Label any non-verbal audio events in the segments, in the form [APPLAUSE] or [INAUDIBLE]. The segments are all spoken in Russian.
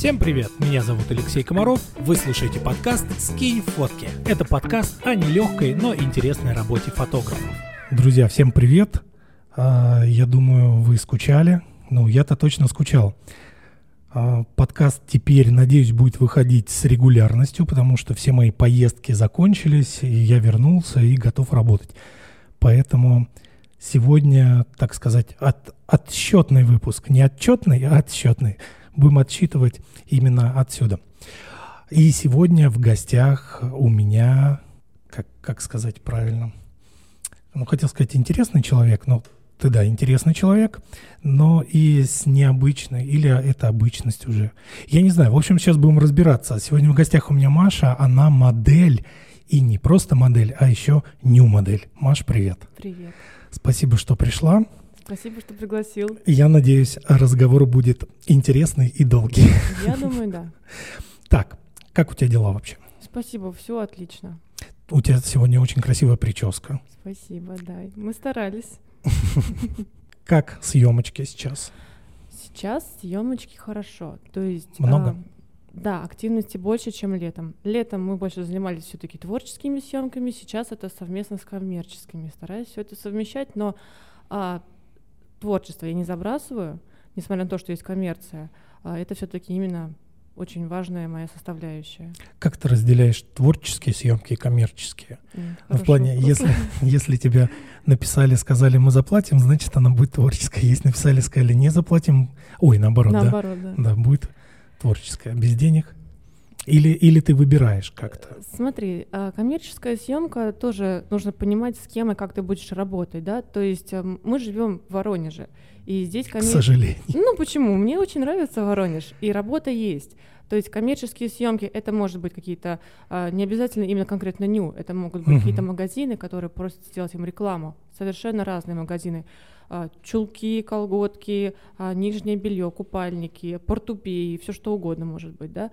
Всем привет! Меня зовут Алексей Комаров. Вы слушаете подкаст «Скинь фотки». Это подкаст о нелегкой, но интересной работе фотографов. Друзья, всем привет! А, я думаю, вы скучали. Ну, я-то точно скучал. А, подкаст теперь, надеюсь, будет выходить с регулярностью, потому что все мои поездки закончились, и я вернулся и готов работать. Поэтому сегодня, так сказать, от, отсчетный выпуск. Не отчетный, а отсчетный. Будем отсчитывать именно отсюда. И сегодня в гостях у меня, как, как сказать правильно, ну, хотел сказать интересный человек, но ты, да, интересный человек, но и с необычной, или это обычность уже. Я не знаю, в общем, сейчас будем разбираться. Сегодня в гостях у меня Маша, она модель, и не просто модель, а еще new модель. Маш, привет. Привет. Спасибо, что пришла. Спасибо, что пригласил. Я надеюсь, разговор будет интересный и долгий. Я думаю, да. Так, как у тебя дела вообще? Спасибо, все отлично. У тебя сегодня очень красивая прическа. Спасибо, да. Мы старались. Как съемочки сейчас? Сейчас съемочки хорошо. То есть много. А, да, активности больше, чем летом. Летом мы больше занимались все-таки творческими съемками, сейчас это совместно с коммерческими. Стараюсь все это совмещать, но а, творчество я не забрасываю, несмотря на то, что есть коммерция. А, это все-таки именно очень важная моя составляющая. Как ты разделяешь творческие съемки и коммерческие? Mm, ну, в плане, если, [LAUGHS] если тебе написали, сказали, мы заплатим, значит, она будет творческая. Если написали, сказали, не заплатим, ой, наоборот, наоборот да? да. Да, будет творческая, без денег. Или, или ты выбираешь как-то? Смотри, а, коммерческая съемка тоже нужно понимать, с кем и как ты будешь работать, да. То есть эм, мы живем в Воронеже, и здесь коммер... К сожалению. Ну почему? Мне очень нравится Воронеж, и работа есть. То есть коммерческие съемки это может быть какие-то а, не обязательно именно конкретно ню, это могут быть uh-huh. какие-то магазины, которые просят сделать им рекламу, совершенно разные магазины. А, чулки, колготки, а, нижнее белье, купальники, портупеи, все что угодно может быть, да.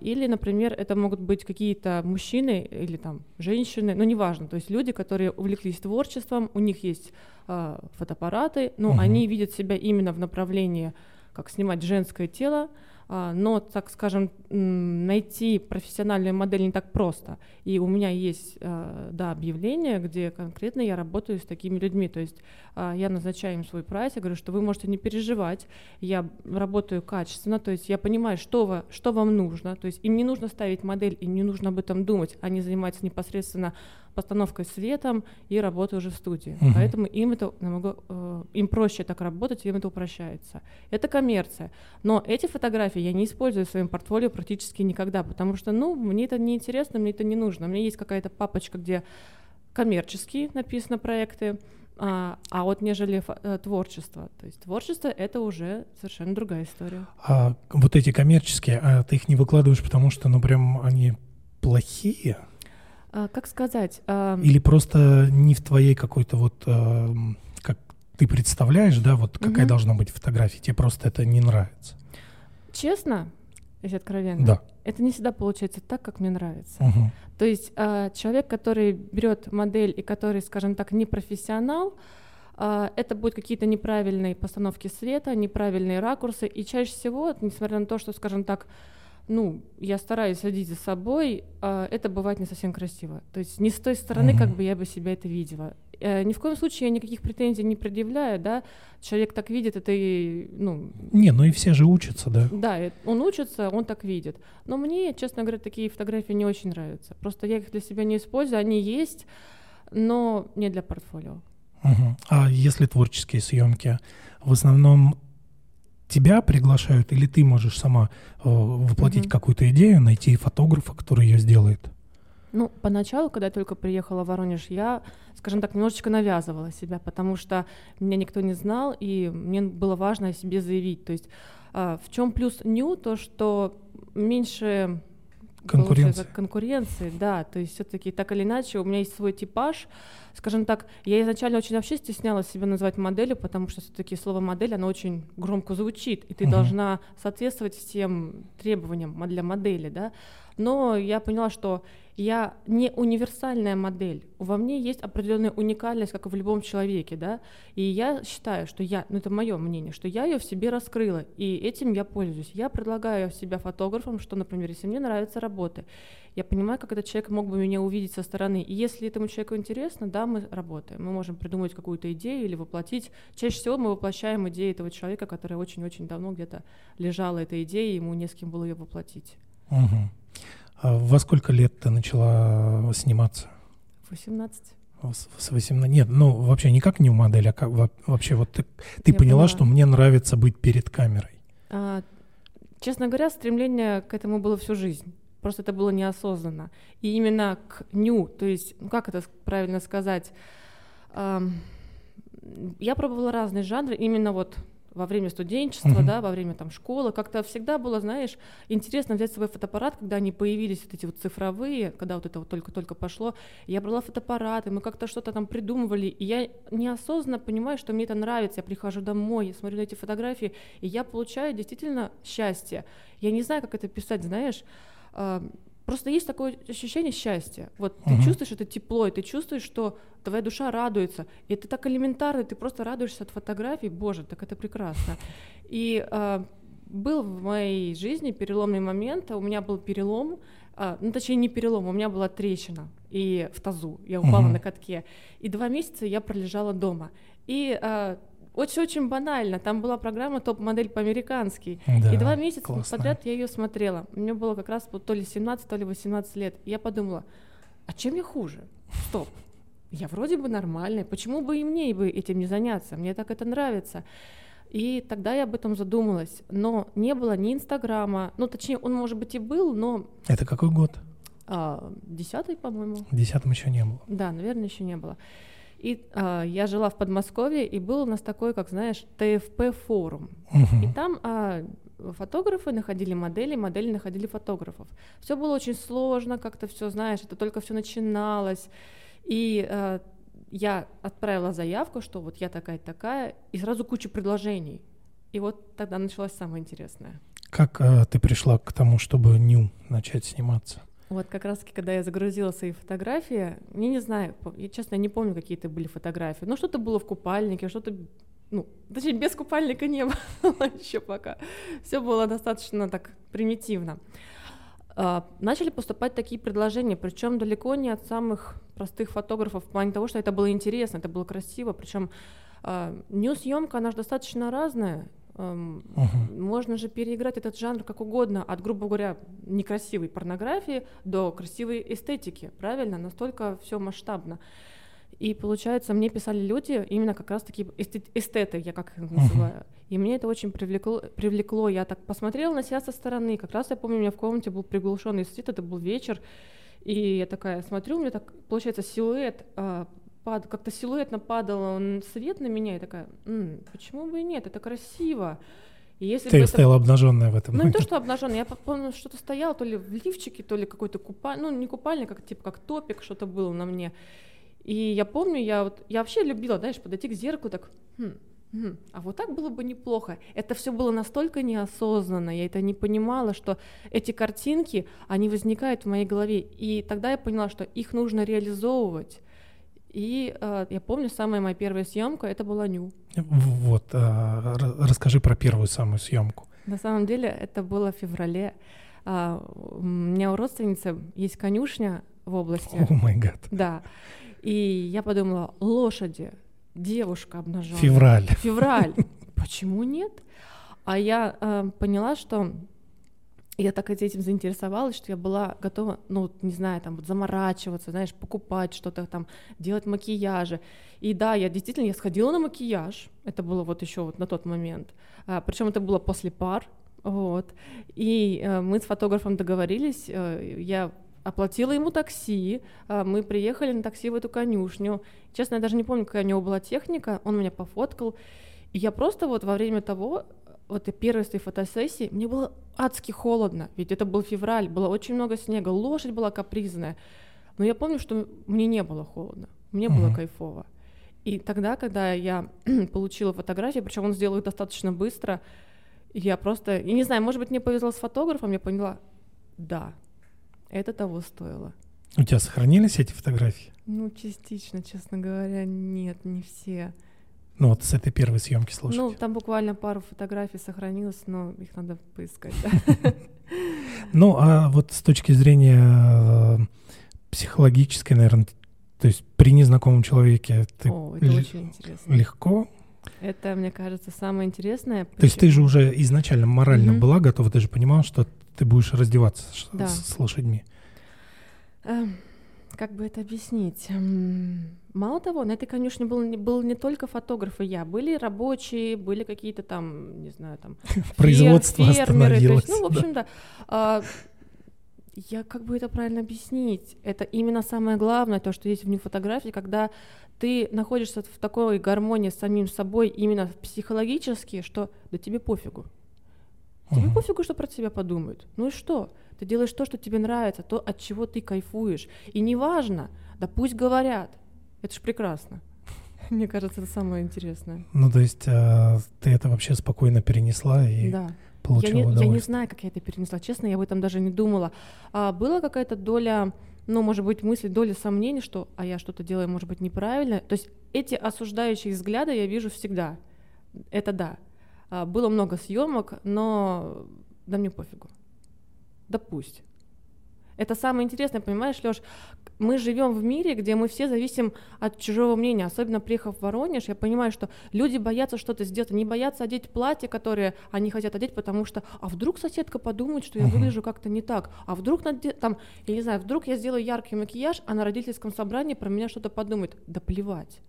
Или, например, это могут быть какие-то мужчины или там женщины, ну неважно, то есть люди, которые увлеклись творчеством, у них есть фотоаппараты, но угу. они видят себя именно в направлении, как снимать женское тело, но, так скажем, найти профессиональную модель не так просто. И у меня есть, а, да, объявление, где конкретно я работаю с такими людьми. То есть а, я назначаю им свой прайс, я говорю, что вы можете не переживать, я работаю качественно, то есть я понимаю, что, вы, что вам нужно. То есть им не нужно ставить модель, им не нужно об этом думать, они занимаются непосредственно постановкой светом и работой уже в студии. Uh-huh. Поэтому им это намного, э, им проще так работать, им это упрощается. Это коммерция. Но эти фотографии я не использую в своем портфолио практически никогда, потому что, ну, мне это не интересно, мне это не нужно. У меня есть какая-то папочка, где коммерческие написано проекты, а, а вот нежели э, творчество. То есть творчество это уже совершенно другая история. А вот эти коммерческие, а ты их не выкладываешь, потому что, ну, прям они плохие? А, как сказать? А... Или просто не в твоей какой-то вот, а, как ты представляешь, да, вот какая угу. должна быть фотография, тебе просто это не нравится? Честно, если откровенно, да. это не всегда получается так, как мне нравится. Угу. То есть человек, который берет модель и который, скажем так, не профессионал, это будут какие-то неправильные постановки света, неправильные ракурсы, и чаще всего, несмотря на то, что, скажем так, ну, я стараюсь следить за собой, а это бывает не совсем красиво. То есть не с той стороны, mm-hmm. как бы я бы себя это видела. Э, ни в коем случае я никаких претензий не предъявляю, да. Человек так видит, это и, ну... Не, ну и все же учатся, да. Да, он учится, он так видит. Но мне, честно говоря, такие фотографии не очень нравятся. Просто я их для себя не использую, они есть, но не для портфолио. Угу. А если творческие съемки, в основном тебя приглашают, или ты можешь сама э, воплотить mm-hmm. какую-то идею, найти фотографа, который ее сделает? Ну, поначалу, когда я только приехала в Воронеж, я, скажем так, немножечко навязывала себя, потому что меня никто не знал, и мне было важно о себе заявить. То есть э, в чем плюс Ню, то что меньше конкуренции. конкуренции, да, то есть все-таки так или иначе у меня есть свой типаж, скажем так, я изначально очень вообще стеснялась себя называть моделью, потому что все-таки слово модель, оно очень громко звучит, и ты uh-huh. должна соответствовать всем требованиям для модели, да. Но я поняла, что я не универсальная модель. Во мне есть определенная уникальность, как и в любом человеке, да. И я считаю, что я, ну это мое мнение, что я ее в себе раскрыла, и этим я пользуюсь. Я предлагаю себя фотографам, что, например, если мне нравятся работы, я понимаю, как этот человек мог бы меня увидеть со стороны. И если этому человеку интересно, да, мы работаем. Мы можем придумать какую-то идею или воплотить. Чаще всего мы воплощаем идею этого человека, которая очень-очень давно где-то лежала, эта идея, и ему не с кем было ее воплотить. Угу. А во сколько лет ты начала сниматься? 18. С 18. Нет, ну вообще не как не модель, а как вообще вот ты, ты поняла, поняла, что мне нравится быть перед камерой. А, честно говоря, стремление к этому было всю жизнь. Просто это было неосознанно. И именно к ню, то есть, ну как это правильно сказать, эм, я пробовала разные жанры, именно вот во время студенчества, uh-huh. да, во время там школы, как-то всегда было, знаешь, интересно взять свой фотоаппарат, когда они появились вот эти вот цифровые, когда вот это вот только-только пошло, я брала фотоаппараты, мы как-то что-то там придумывали, и я неосознанно понимаю, что мне это нравится, я прихожу домой, я смотрю на эти фотографии, и я получаю действительно счастье. Я не знаю, как это писать, знаешь, Просто есть такое ощущение счастья. Вот угу. ты чувствуешь это тепло, и ты чувствуешь, что твоя душа радуется. И это так элементарно, ты просто радуешься от фотографий. Боже, так это прекрасно. И э, был в моей жизни переломный момент. У меня был перелом, э, ну точнее не перелом, у меня была трещина и в тазу. Я упала угу. на катке. И два месяца я пролежала дома. И э, очень-очень банально. Там была программа «Топ-модель по-американски». Да, и два месяца классно. подряд я ее смотрела. Мне было как раз то ли 17, то ли 18 лет. И я подумала, а чем я хуже? Стоп. Я вроде бы нормальная. Почему бы и мне бы этим не заняться? Мне так это нравится. И тогда я об этом задумалась. Но не было ни Инстаграма. Ну, точнее, он, может быть, и был, но... Это какой год? А, десятый, по-моему. Десятым еще не было. Да, наверное, еще не было. И а, я жила в Подмосковье, и был у нас такой, как знаешь, ТФП-форум. Угу. И там а, фотографы находили модели, модели находили фотографов. Все было очень сложно, как-то все, знаешь, это только все начиналось. И а, я отправила заявку, что вот я такая-такая, и сразу куча предложений. И вот тогда началось самое интересное. Как а, ты пришла к тому, чтобы ню начать сниматься? Вот как раз когда я загрузила свои фотографии, я не знаю, я честно не помню, какие это были фотографии, но что-то было в купальнике, что-то, ну, точнее, без купальника не [LAUGHS] было еще пока. Все было достаточно так примитивно. А, начали поступать такие предложения, причем далеко не от самых простых фотографов в плане того, что это было интересно, это было красиво, причем а, нью-съемка, она же достаточно разная, Эм, угу. Можно же переиграть этот жанр как угодно, от, грубо говоря, некрасивой порнографии до красивой эстетики, правильно? Настолько все масштабно. И получается, мне писали люди, именно как раз такие эстеты, я как их называю. Uh-huh. И мне это очень привлекло, привлекло. Я так посмотрела на себя со стороны. Как раз я помню, у меня в комнате был приглушенный свет, это был вечер. И я такая смотрю, у меня так получается силуэт а, пад, как-то силуэтно падал он свет на меня, и такая, М, почему бы и нет, это красиво. И если Ты стояла это... обнаженная в этом. Ну, не то, что обнаженная, я помню, что-то стояла, то ли в лифчике, то ли какой-то купальник, ну, не купальник, как типа как топик, что-то было на мне. И я помню, я вот, я вообще любила, знаешь, подойти к зеркалу, так, хм, хм, а вот так было бы неплохо. Это все было настолько неосознанно, я это не понимала, что эти картинки, они возникают в моей голове. И тогда я поняла, что их нужно реализовывать. И э, я помню, самая моя первая съемка это была Ню. Вот, э, расскажи про первую самую съемку. На самом деле это было в феврале. А, у меня у родственницы есть конюшня в области. О май гад. Да. И я подумала, лошади, девушка обнаженная. Февраль. Февраль. Почему нет? А я э, поняла, что я так этим заинтересовалась, что я была готова, ну, не знаю, там, вот заморачиваться, знаешь, покупать что-то там, делать макияжи. И да, я действительно, я сходила на макияж, это было вот еще вот на тот момент, а, причем это было после пар, вот, и э, мы с фотографом договорились, э, я оплатила ему такси, э, мы приехали на такси в эту конюшню, честно, я даже не помню, какая у него была техника, он меня пофоткал, и я просто вот во время того вот и первой своей фотосессии мне было адски холодно, ведь это был февраль, было очень много снега, лошадь была капризная. Но я помню, что мне не было холодно, мне mm-hmm. было кайфово. И тогда, когда я [CLEARS THROAT] получила фотографии, причем он сделал их достаточно быстро, я просто, я не знаю, может быть, мне повезло с фотографом, я поняла, да, это того стоило. У тебя сохранились эти фотографии? Ну, частично, честно говоря, нет, не все. Ну, вот с этой первой съемки, слушайте. Ну, там буквально пару фотографий сохранилось, но их надо поискать. [LAUGHS] Ну, а вот с точки зрения э, психологической, наверное, то есть при незнакомом человеке ты О, это очень интересно. легко Это, мне кажется, самое интересное. То есть ты же уже изначально морально была готова, ты же понимала, что ты будешь раздеваться Да. с, с лошадьми. Эм, Как бы это объяснить? М, Мало того, на этой конюшне был не, был не только фотограф и я, были рабочие, были какие-то там, не знаю, там [LAUGHS] фер- Производство фермеры. То остановилось. есть, ну, в да. общем, да. А, я как бы это правильно объяснить? Это именно самое главное, то, что есть в ней фотографии, когда ты находишься в такой гармонии с самим собой именно психологически, что да тебе пофигу. Тебе Мгм. пофигу, что про тебя подумают. Ну и что? Ты делаешь то, что тебе нравится, то, от чего ты кайфуешь. И неважно, да пусть говорят. Это ж прекрасно. [LAUGHS] Мне кажется, это самое интересное. Ну, то есть э, ты это вообще спокойно перенесла и Да. Я получила не, я не знаю, как я это перенесла. Честно, я об этом даже не думала. А была какая-то доля, ну, может быть, мысли, доля сомнений, что а я что-то делаю, может быть, неправильно. То есть эти осуждающие взгляды я вижу всегда. Это да. А, было много съемок, но да мне пофигу. Да пусть. Это самое интересное, понимаешь, Лёш, мы живем в мире, где мы все зависим от чужого мнения. Особенно приехав в Воронеж, я понимаю, что люди боятся что-то сделать. Они боятся одеть платье, которое они хотят одеть, потому что, а вдруг соседка подумает, что я выгляжу как-то не так. А вдруг, наде- там, я не знаю, вдруг я сделаю яркий макияж, а на родительском собрании про меня что-то подумает. Да плевать.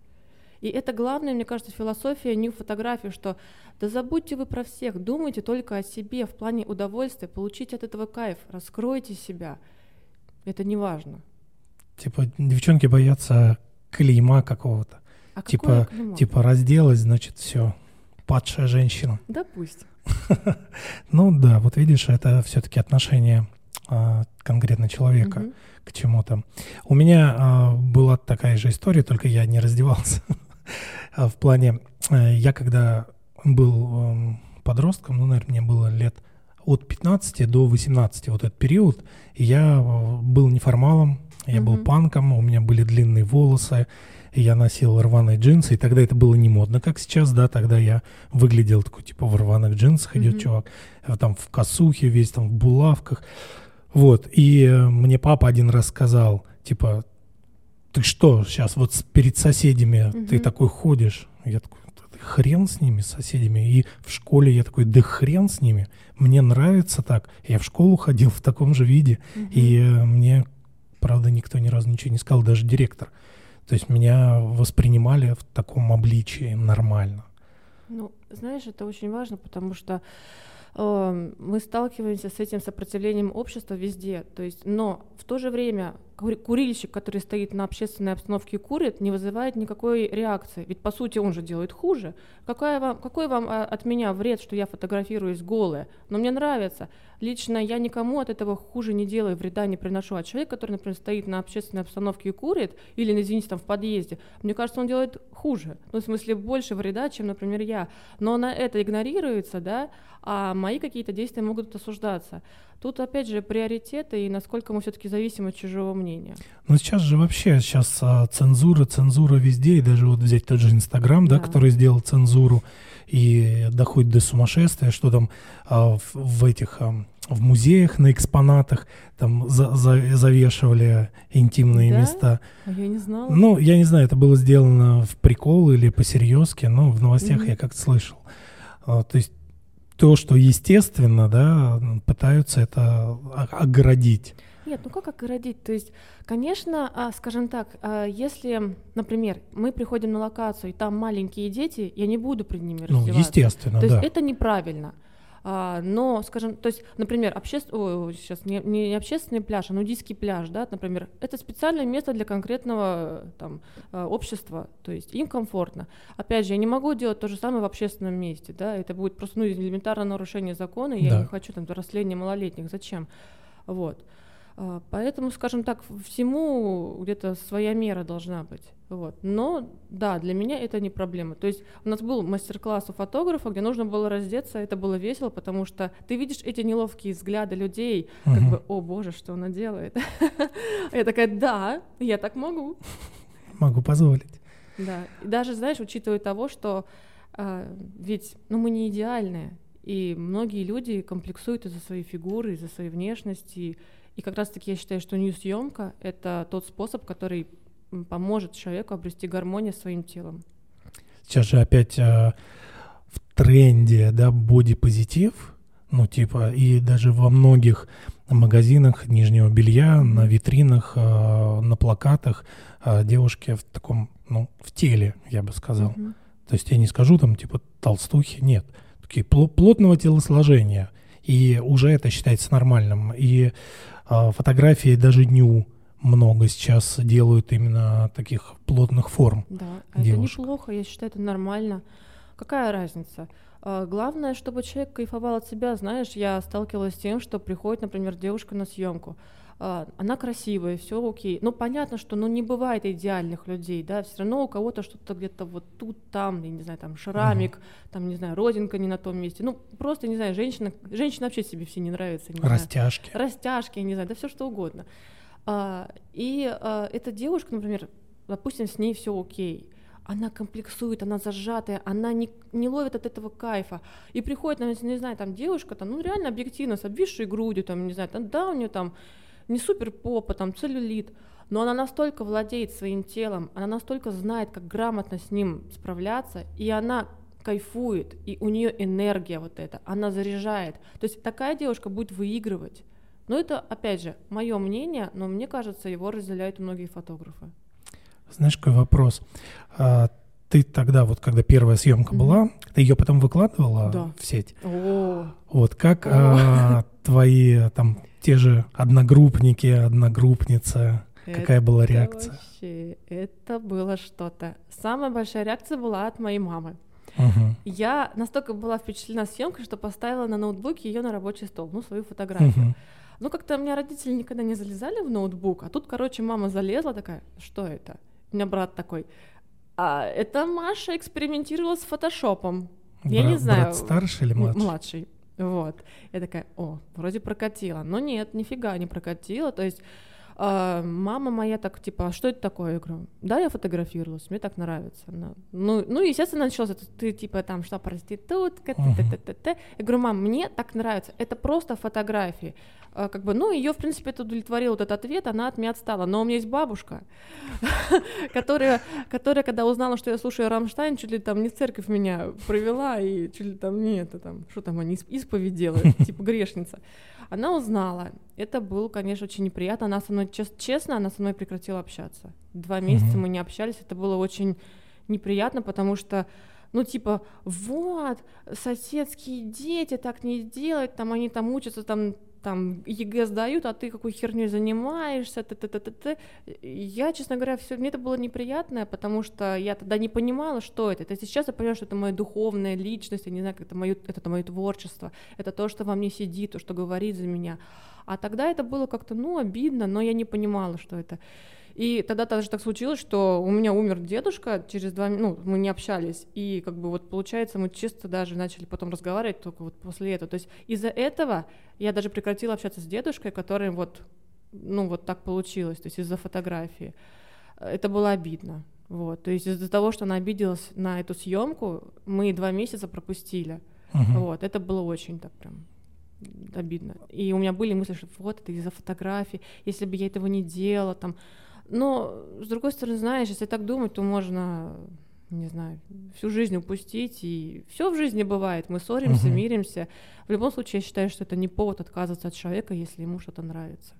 И это главное, мне кажется, философия нью фотографии, что да забудьте вы про всех, думайте только о себе в плане удовольствия, получите от этого кайф, раскройте себя. Это не важно. Типа девчонки боятся клейма какого-то. А Типа- клеймо? Типа разделась, значит, все. Падшая женщина. [LAUGHS] Да пусть. Ну да, вот видишь, это все-таки отношение а, конкретно человека к чему-то. У меня а, была такая же история, только я не раздевался. [LAUGHS] А, В плане, э, я когда был эм, подростком, ну, наверное, мне было лет от 15 до 18, вот этот период, я э, был неформалом, я был Мгм. панком, у меня были длинные волосы, я носил рваные джинсы, и тогда это было не модно, как сейчас, да, тогда я выглядел такой, типа, в рваных джинсах идет Мгм. чувак, э, там в косухе весь, там в булавках, вот, и мне папа один раз сказал, типа, ты что, сейчас вот перед соседями ты Мгм. такой ходишь? Я такой, «Да хрен с ними, с соседями. И в школе я такой, да хрен с ними, мне нравится так. Я в школу ходил в таком же виде, Мгм. и э, мне, правда, никто ни разу ничего не сказал, даже директор. То есть меня воспринимали в таком обличии нормально. Ну, знаешь, это очень важно, потому что э, мы сталкиваемся с этим сопротивлением общества везде. То есть, но в то же время курильщик, который стоит на общественной обстановке и курит, не вызывает никакой реакции. Ведь по сути он же делает хуже. Какая вам, какой вам а, от меня вред, что я фотографируюсь голая? Но мне нравится. Лично я никому от этого хуже не делаю, вреда не приношу. А человек, который, например, стоит на общественной обстановке и курит, или, ну, извините, там в подъезде, мне кажется, он делает хуже. Ну, в смысле, больше вреда, чем, например, я. Но на это игнорируется, да, а мои какие-то действия могут осуждаться. Тут, опять же, приоритеты и насколько мы все-таки зависим от чужого мнения. Но сейчас же вообще, сейчас а, цензура, цензура везде, и даже вот взять тот же Инстаграм, да, Да. который сделал цензуру, и доходит до сумасшествия, что там а, в, в этих, ам, в музеях на экспонатах там за- за- завешивали интимные Да? места. А я не знала. Ну, я не знаю, это было сделано в прикол или по серьезке, но в новостях Мгм. я как-то слышал. А, то есть то, что естественно, да, пытаются это оградить. Нет, ну как оградить? То есть, конечно, а, скажем так, а, если, например, мы приходим на локацию, и там маленькие дети, я не буду перед ними Ну, раздеваться. естественно, То да. есть это неправильно. А, но, скажем, то есть, например, обществ... Ой, сейчас не, не общественный пляж, а нудистский пляж, да, например, это специальное место для конкретного э, там э, общества, то есть им комфортно. Опять же, я не могу делать то же самое в общественном месте, да, это будет просто ну, элементарное нарушение закона, и я Да. не хочу там взросления малолетних, зачем? Вот. А, поэтому, скажем так, всему где-то своя мера должна быть. Вот. Но да, для меня это не проблема. То есть у нас был мастер-класс у фотографа, где нужно было раздеться, это было весело, потому что ты видишь эти неловкие взгляды людей, uh-huh. как бы, о боже, что она делает. [LAUGHS] Я такая, да, я так могу. Могу позволить. Да, и даже, знаешь, учитывая того, что а, ведь, ну, мы не идеальные, и многие люди комплексуют из-за своей фигуры, из-за своей внешности, и как раз-таки я считаю, что нью-съемка — это тот способ, который поможет человеку обрести гармонию с своим телом. Сейчас же опять э, в тренде, да, бодипозитив, ну, типа, и даже во многих магазинах нижнего белья, на витринах, э, на плакатах э, девушки в таком, ну, в теле, я бы сказал. Mm-hmm. То есть я не скажу там, типа, толстухи, нет. Такие пл- плотного телосложения. И уже это считается нормальным. И э, фотографии даже дню много сейчас делают именно таких плотных форм. Да, девушек. это неплохо, я считаю, это нормально. Какая разница? А, главное, чтобы человек кайфовал от себя. Знаешь, я сталкивалась с тем, что приходит, например, девушка на съемку. А, она красивая, все окей. Ну, понятно, что ну, не бывает идеальных людей, да, все равно у кого-то что-то где-то вот тут, там, я не знаю, там шрамик, uh-huh. там, не знаю, родинка не на том месте. Ну, просто, не знаю, женщина, женщина вообще себе все не нравится. Не Растяжки. Знаю. Растяжки, не знаю, да все что угодно. А, и а, эта девушка, например, допустим, с ней все окей, она комплексует, она зажатая, она не, не ловит от этого кайфа. И приходит, не, не знаю, там девушка, там, ну реально объективно, с обвисшей грудью, там, не знаю, там, да, у нее там не супер попа, там целлюлит, но она настолько владеет своим телом, она настолько знает, как грамотно с ним справляться, и она кайфует, и у нее энергия вот эта, она заряжает. То есть такая девушка будет выигрывать. Но это, опять же, мое мнение, но мне кажется, его разделяют многие фотографы. Знаешь, какой вопрос? А, ты тогда, вот когда первая съемка mm-hmm. была, ты ее потом выкладывала да. в сеть? О. Вот как а, [LAUGHS] твои там те же одногруппники, одногруппница, это какая была реакция? Вообще, это было что-то. Самая большая реакция была от моей мамы. Угу. Я настолько была впечатлена съемкой, что поставила на ноутбуке ее на рабочий стол, ну, свою фотографию. Угу. Ну, как-то у меня родители никогда не залезали в ноутбук, а тут, короче, мама залезла такая, что это? У меня брат такой, а это Маша экспериментировала с фотошопом. Я не знаю. Брат старший или младший? Младший. Вот. Я такая, о, вроде прокатила. Но нет, нифига не прокатила. То есть а, мама моя так, типа, а что это такое? Я говорю, да, я фотографировалась, мне так нравится. Ну, ну, ну естественно, началось ты, типа, там, что, проститутка, т -т -т -т -т. Я говорю, мам, мне так нравится, это просто фотографии. А, как бы, ну, ее, в принципе, это удовлетворил вот этот ответ, она от меня отстала. Но у меня есть бабушка, [LAUGHS] которая, которая, когда узнала, что я слушаю Рамштайн, чуть ли там не в церковь меня провела, и чуть ли там не это, там, что там они, исповедь делают, типа грешница. Она узнала. Это было, конечно, очень неприятно. Она со мной, честно, она со мной прекратила общаться. Два месяца мы не общались. Это было очень неприятно, потому что ну, типа, вот, соседские дети так не делают, там они там учатся, там там ЕГЭ сдают, а ты какой херней занимаешься, т -т -т -т -т. Я, честно говоря, все мне это было неприятно, потому что я тогда не понимала, что это. Это сейчас я понимаю, что это моя духовная личность, я не знаю, как это мое, это мое творчество, это то, что во мне сидит, то, что говорит за меня. А тогда это было как-то, ну, обидно, но я не понимала, что это. И тогда даже так случилось, что у меня умер дедушка через два ну, мы не общались, и как бы вот получается, мы чисто даже начали потом разговаривать только вот после этого. То есть из-за этого я даже прекратила общаться с дедушкой, который вот, ну вот так получилось, то есть из-за фотографии. Это было обидно. Вот, то есть из-за того, что она обиделась на эту съемку, мы два месяца пропустили. Uh-huh. Вот, это было очень так прям обидно. И у меня были мысли, что вот это из-за фотографии, если бы я этого не делала, там, но, с другой стороны, знаешь, если так думать, то можно, не знаю, всю жизнь упустить. И все в жизни бывает. Мы ссоримся, uh-huh. миримся. В любом случае, я считаю, что это не повод отказываться от человека, если ему что-то нравится.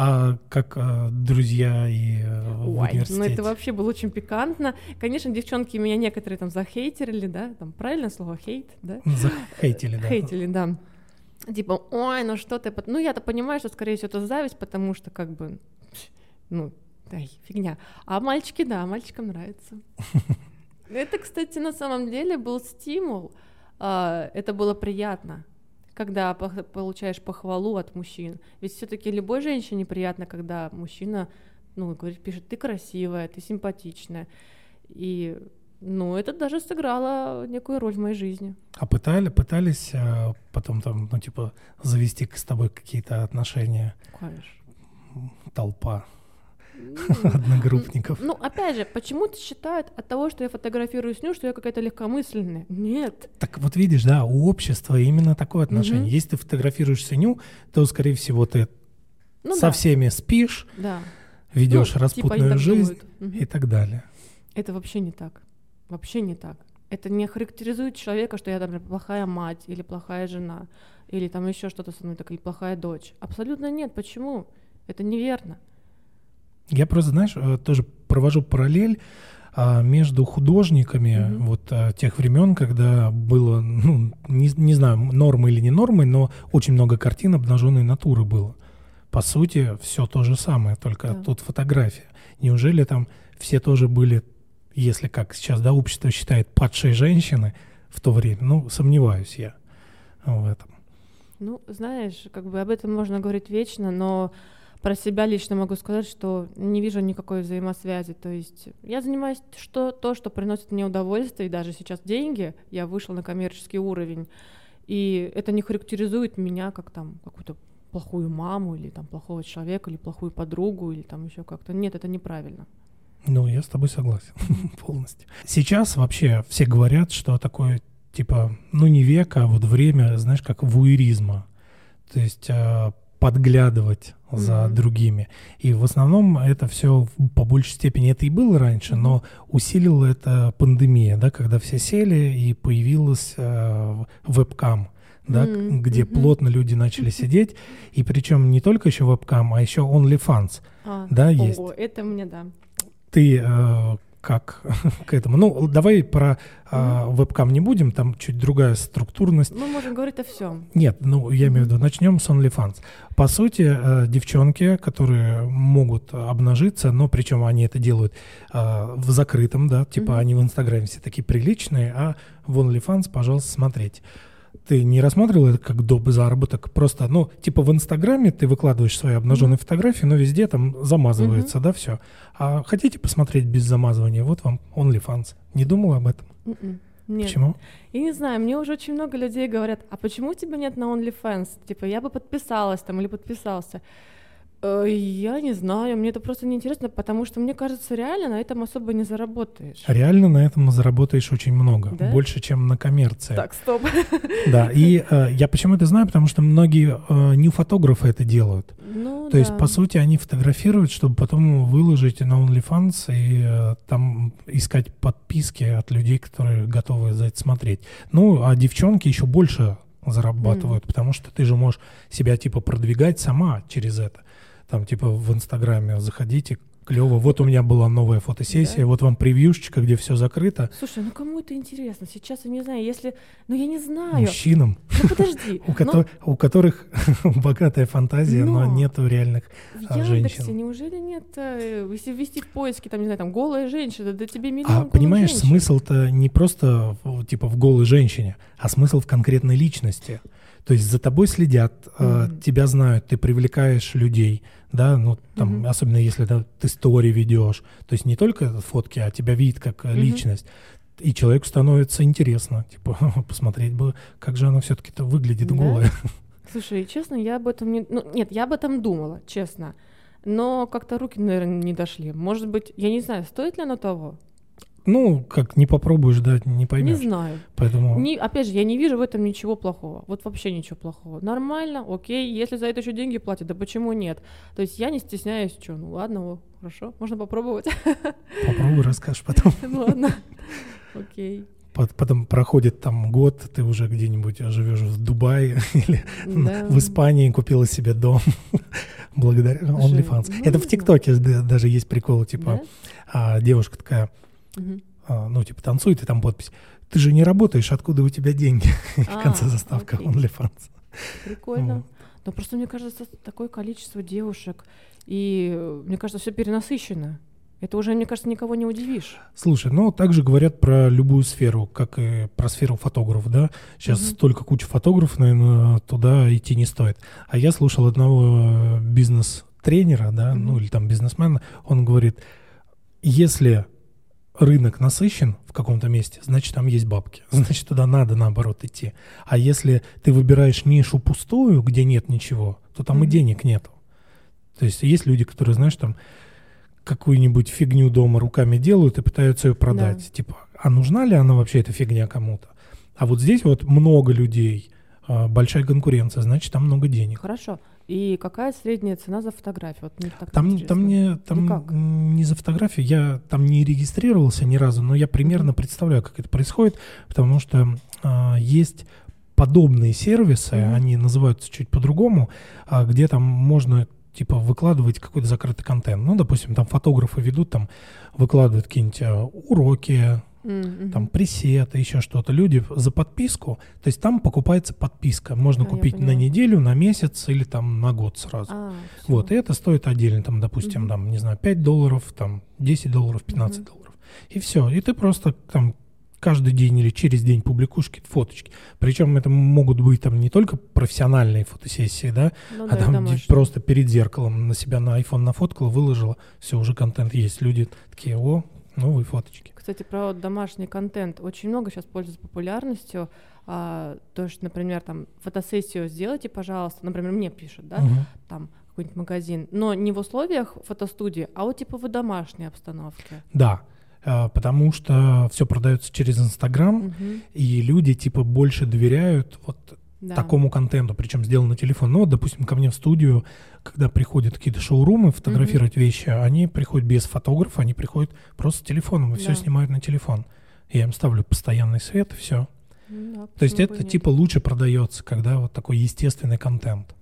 А как а, друзья и а, Ой, ну это вообще было очень пикантно. Конечно, девчонки меня некоторые там захейтерили, да, там правильное слово хейт, да? Захейтили, да. Хейтили, да. Типа, ой, ну что ты... Ну я-то понимаю, что, скорее всего, это зависть, потому что как бы ну, ай, фигня. А мальчики, да, мальчикам нравится. [LAUGHS] Это, кстати, на самом деле был стимул. А, это было приятно. когда получаешь похвалу от мужчин. Ведь все-таки любой женщине приятно, когда мужчина, ну, говорит, пишет, ты красивая, ты симпатичная. И, ну, это даже сыграло некую роль в моей жизни. А пытали, пытались э, потом там, ну, типа, завести с тобой какие-то отношения? Конечно. Толпа одногруппников. Ну, опять же, почему-то считают от того, что я фотографирую сню, что я какая-то легкомысленная. Нет. Так вот видишь, да, у общества именно такое отношение. Мгм. Если ты фотографируешь свинью, то, скорее всего, ты Ну со да, всеми спишь, да. ведешь Ну, типа распутную так жизнь. Мгм. и так далее. Это вообще не так. Вообще не так. Это не характеризует человека, что я, например, плохая мать или плохая жена, или там еще что-то со мной, так, или плохая дочь. Абсолютно нет. Почему? Это неверно. Я просто, знаешь, э, тоже провожу параллель а, между художниками Мгм. вот а, тех времен, когда было, ну, не, не знаю, нормой или не нормой, но очень много картин обнаженной натуры было. По сути, все то же самое, только Да. тут фотография. Неужели там все тоже были, если как сейчас, да, общество считает, падшие женщины в то время? Ну, сомневаюсь я в этом. Ну, знаешь, как бы об этом можно говорить вечно, но про себя лично могу сказать, что не вижу никакой взаимосвязи. То есть я занимаюсь что, то, что приносит мне удовольствие, и даже сейчас деньги, я вышла на коммерческий уровень, и это не характеризует меня как там какую-то плохую маму или там плохого человека или плохую подругу или там еще как-то. Нет, это неправильно. Ну, я с тобой согласен [LAUGHS] полностью. Сейчас вообще все говорят, что такое, типа, ну не век, а вот время, знаешь, как вуэризма. То есть э, подглядывать за Мгм. другими. И в основном это все по большей степени это и было раньше, но усилила это пандемия, да, когда все сели и появилась э, вебкам. Да, М, где мгм. плотно люди начали сидеть, и причем не только еще вебкам, а еще OnlyFans. А, Да, о, есть. это мне да. Ты э, как [LAUGHS] к этому? Ну, давай про э, вебкам не будем, там чуть другая структурность. Мы можем говорить о всем. Нет, ну, я имею в виду, начнем с OnlyFans. По сути, э, девчонки, которые могут обнажиться, но причем они это делают э, в закрытом, да, типа они в Инстаграме все такие приличные, а в OnlyFans, пожалуйста, смотреть. Ты не рассматривал это как доп. заработок? Просто, ну, типа в Инстаграме ты выкладываешь свои обнаженные фотографии, но везде там замазывается, да, все. А хотите посмотреть без замазывания? Вот вам OnlyFans. Не думала об этом? М-м. Нет. Почему? Я не знаю, мне уже очень много людей говорят, а почему у тебя нет на OnlyFans? Типа, я бы подписалась там или подписался. Э, Я не знаю, мне это просто неинтересно, потому что мне кажется, реально на этом особо не заработаешь. Реально на этом заработаешь очень много. Да? Больше, чем на коммерции. Так, стоп. [LAUGHS] Да, и э, я почему это знаю, потому что многие э, нью-фотографы это делают. Ну, То есть, да. по сути, они фотографируют, чтобы потом выложить на OnlyFans и э, там искать подписки от людей, которые готовы за это смотреть. Ну, а девчонки еще больше зарабатывают, потому что ты же можешь себя типа продвигать сама через это. Там типа в Инстаграме заходите, клево, вот у меня была новая фотосессия, Да. вот вам превьюшечка, где все закрыто. Слушай, ну кому это интересно? Сейчас я не знаю, если... Ну я не знаю. Мужчинам, Ну подожди. [LAUGHS] у, ну, кото- у которых [LAUGHS] богатая фантазия, но, Но. нету реальных в а, женщин. неужели нет, э, если ввести в поиске, там, не знаю, там, голая женщина, да тебе миллион А понимаешь, смысл-то не просто в- типа в голой женщине, а смысл в конкретной личности. То есть за тобой следят, э, тебя знают, ты привлекаешь людей, да, ну там, Мгм. особенно если да, ты стори ведешь. То есть не только фотки, а тебя видит как Мгм. личность. И человеку становится интересно, типа, [LAUGHS] посмотреть бы, как же она все-таки-то выглядит Да? голая. Слушай, честно, я об этом не... Ну, нет, я об этом думала, честно. Но как-то руки, наверное, не дошли. Может быть, я не знаю, стоит ли оно того? Ну, как не попробуешь, да, не Не поймешь. знаю. Поэтому Не, опять же, я не вижу в этом ничего плохого. Вот вообще ничего плохого. Нормально, окей. Если за это еще деньги платят, да почему нет? То есть я не стесняюсь, что, ну ладно, о, хорошо, можно попробовать. [LAUGHS] попробуй, расскажешь потом. [LAUGHS] Ну ладно, [LAUGHS] окей. Пот- Потом проходит там год, ты уже где-нибудь живешь в Дубае или Да. в Испании купила себе дом благодаря OnlyFans. ну, Это не в ТикТоке да- даже есть прикол, типа а, девушка такая, Мгм. а, ну типа танцует и там подпись. Ты же не работаешь, откуда у тебя деньги? [LAUGHS] В конце А, заставка окей. OnlyFans. Прикольно. Вот. Но просто мне кажется, такое количество девушек, и мне кажется, все перенасыщено. Это уже, мне кажется, никого не удивишь. Слушай, ну также говорят про любую сферу, как и про сферу фотографов, да? Сейчас Мгм. столько куча фотографов, наверное, туда идти не стоит. А я слушал одного э, бизнес-тренера, да, Мгм. ну или там бизнесмена, он говорит, если рынок насыщен в каком-то месте, значит там есть бабки, [LAUGHS] значит туда надо наоборот идти. А если ты выбираешь нишу пустую, где нет ничего, то там и Мгм. денег нету. То есть есть люди, которые, знаешь, там какую-нибудь фигню дома руками делают и пытаются ее продать. Да. Типа, а нужна ли она вообще, эта фигня кому-то? А вот здесь вот много людей, а, большая конкуренция, значит, там много денег. Хорошо. И какая средняя цена за фотографию? Вот мне так Там, интересно. там, не, там не за фотографию, я там не регистрировался ни разу, но я примерно представляю, как это происходит, потому что а, есть подобные сервисы, Мгм. они называются чуть по-другому, а, где там можно типа выкладывать какой-то закрытый контент. Ну, допустим, там фотографы ведут, там выкладывают какие-нибудь а, уроки, Мгм. там пресеты, еще что-то. Люди за подписку, то есть там покупается подписка. Можно А, купить на неделю, на месяц или там на год сразу. А. Вот, и это стоит отдельно, там, допустим, Мгм. там, не знаю, 5 долларов, там, 10 долларов, 15 Мгм. долларов. И все. И ты просто там каждый день или через день публикуешь какие-то фоточки. Причем это могут быть там не только профессиональные фотосессии, да, Ну а да, там домашние. просто перед зеркалом на себя на iPhone нафоткала, выложила, все, уже контент есть. Люди такие, о, новые фоточки. Кстати, про домашний контент. Очень много сейчас пользуется популярностью. А, то есть, например, там фотосессию сделайте, пожалуйста. Например, мне пишут, да, Мгм. там какой-нибудь магазин, но не в условиях фотостудии, а вот типа в домашней обстановке. Да, а, потому что все продается через Инстаграм, Мгм. и люди типа больше доверяют вот Да. такому контенту, причем сделан на телефон. Ну, вот, допустим, ко мне в студию, когда приходят какие-то шоурумы фотографировать вещи, они приходят без фотографа, они приходят просто с телефоном и все Да. снимают на телефон. Я им ставлю постоянный свет, и все. Ну да, То есть это нет. типа лучше продается, когда вот такой естественный контент.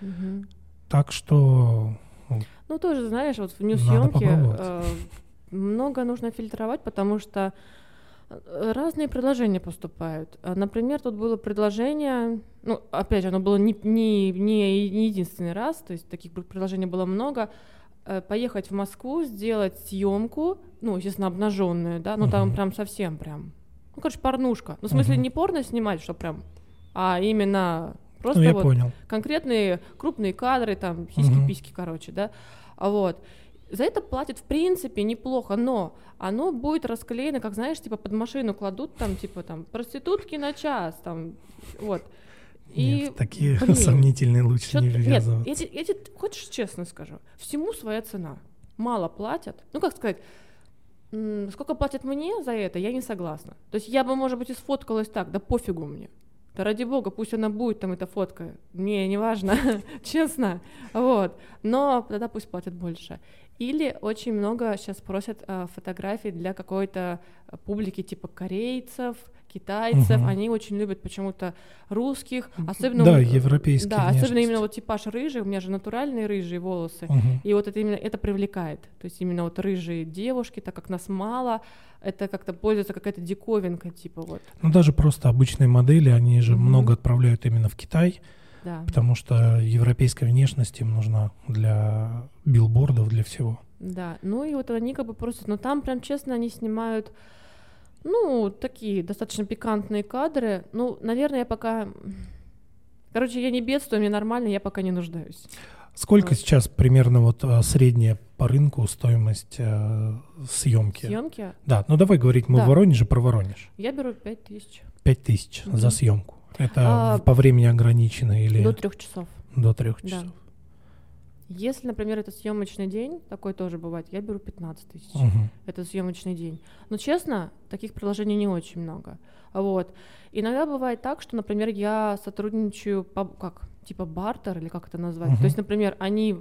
Мгм. Так что Ну, тоже, знаешь, вот в нью-съемке э, много нужно фильтровать, потому что разные предложения поступают. А, Например, тут было предложение, ну, опять же, оно было не, не, не не единственный раз, то есть таких пр- предложений было много, э, поехать в Москву, сделать съемку, ну, естественно, обнаженную, да, ну, там прям совсем прям, ну, короче, порнушка. Ну, в смысле, не порно снимать, что прям, а именно просто ну, вот понял. конкретные крупные кадры, там, сиськи-письки, короче, да, вот. За это платят, в принципе, неплохо, но оно будет расклеено, как, знаешь, типа под машину кладут, там, типа, там, проститутки на час, там, вот. И, Нет, такие блин, [LAUGHS] сомнительные лучше не Нет, ввязываться. я, те- я тебе, хочешь честно скажу, всему своя цена. Мало платят, ну, как сказать, сколько платят мне за это, я не согласна. То есть я бы, может быть, и сфоткалась так, да пофигу мне. Да ради бога, пусть она будет там, эта фотка. Мне не важно, [LAUGHS] честно. Вот. Но тогда пусть платят больше. Или очень много сейчас просят а, фотографий для какой-то а, публики типа корейцев, китайцев. Мгм. Они очень любят почему-то русских, особенно Да, у- европейские Да, особенно внешности. именно вот типаж рыжий. У меня же натуральные рыжие волосы. Мгм. И вот это именно это привлекает. То есть именно вот рыжие девушки, так как нас мало, это как-то пользуется какая-то диковинка, типа вот. Ну, даже просто обычные модели, они же Мгм. много отправляют именно в Китай, Да. потому что европейская внешность им нужна для билбордов, для всего. Да, ну и вот они как бы просят, но там прям честно они снимают, ну, такие достаточно пикантные кадры. Ну, наверное, я пока... Короче, я не бедствую, мне нормально, я пока не нуждаюсь. Сколько Вот. сейчас примерно вот а, средняя по рынку стоимость э, съемки? Съемки Да, ну давай говорить мы Да. в Воронеже про Воронеж. я беру 5 тысяч Пять тысяч Мгм. за съемку. Это А, по времени ограничено или до до, трех часов. трех Да. часов? Если, например, это съемочный день, такой тоже бывает, я беру 15 тысяч. Мгм. это съемочный день. Но честно, таких приложений не очень много. Вот. Иногда бывает так, что, например, я сотрудничаю по как типа бартер или как это назвать. Мгм. То есть, например, они,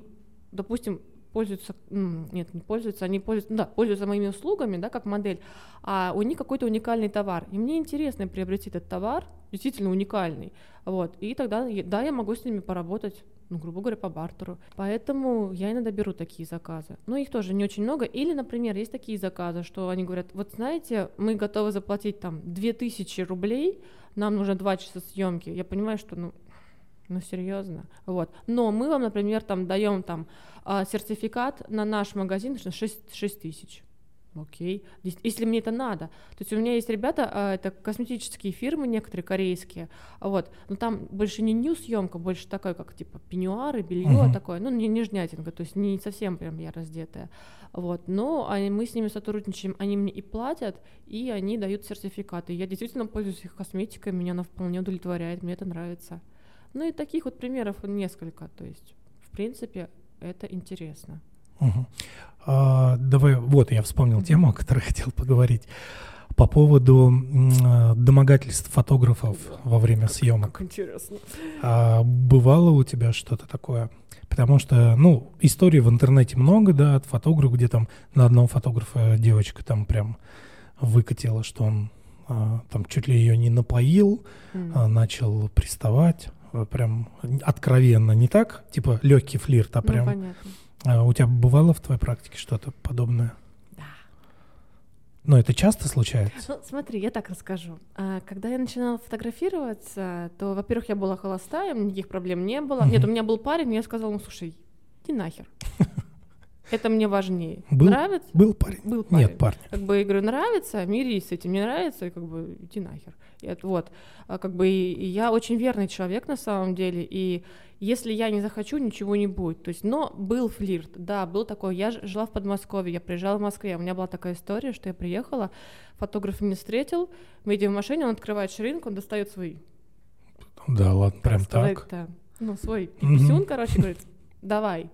допустим, пользуются, нет, не пользуются, они пользуются, ну да, пользуются моими услугами, да, как модель, а у них какой-то уникальный товар. И мне интересно приобрести этот товар, действительно уникальный. Вот. И тогда, да, я могу с ними поработать, ну, грубо говоря, по бартеру. Поэтому я иногда беру такие заказы. Но их тоже не очень много. Или, например, есть такие заказы, что они говорят, вот знаете, мы готовы заплатить там 2000 рублей, нам нужно 2 часа съемки. Я понимаю, что, ну, Ну, серьезно. Вот. Но мы вам, например, там даем там а, сертификат на наш магазин 6, 6 тысяч. Окей, если мне это надо. То есть у меня есть ребята, а, это косметические фирмы некоторые корейские, вот, но там больше не нью съемка, больше такая, как типа пеньюары, белье uh-huh. такое, ну не нежнятинка, то есть не совсем прям я раздетая, вот. Но они, мы с ними сотрудничаем, они мне и платят, и они дают сертификаты. Я действительно пользуюсь их косметикой, меня она вполне удовлетворяет, мне это нравится. Ну и таких вот примеров несколько, то есть в принципе это интересно. Угу. А, давай, вот я вспомнил тему, о которой [LAUGHS] хотел поговорить. По поводу домогательств фотографов во время съемок. Интересно. А, бывало у тебя что-то такое? Потому что, ну, историй в интернете много, да, от фотографа, где там на одного фотографа девочка там прям выкатила, что он а, там чуть ли ее не напоил, mm. а, начал приставать, прям откровенно, не так, типа легкий флирт, а ну, прям понятно. А у тебя бывало в твоей практике что-то подобное? Да. Но это часто случается? Ну, смотри, я так расскажу. А, когда я начинала фотографироваться, то, во-первых, я была холостая, никаких проблем не было. Угу. Нет, у меня был парень, и я сказала ему, слушай, иди нахер. [LAUGHS] Это мне важнее. Был, нравится? Был парень? Был парень. Нет, парня. Как бы, я говорю, нравится, мирись с этим, не нравится, и как бы иди нахер. И это, вот. А, как бы и, и я очень верный человек на самом деле, и если я не захочу, ничего не будет. То есть, но был флирт, да, был такой. Я жила в Подмосковье, я приезжала в Москве, у меня была такая история, что я приехала, фотограф меня встретил, мы едем в машине, он открывает ширинку, он достает свои. Да, ладно, прям сказать, так. Да. Ну, свой писюн, mm-hmm. короче, говорит, давай.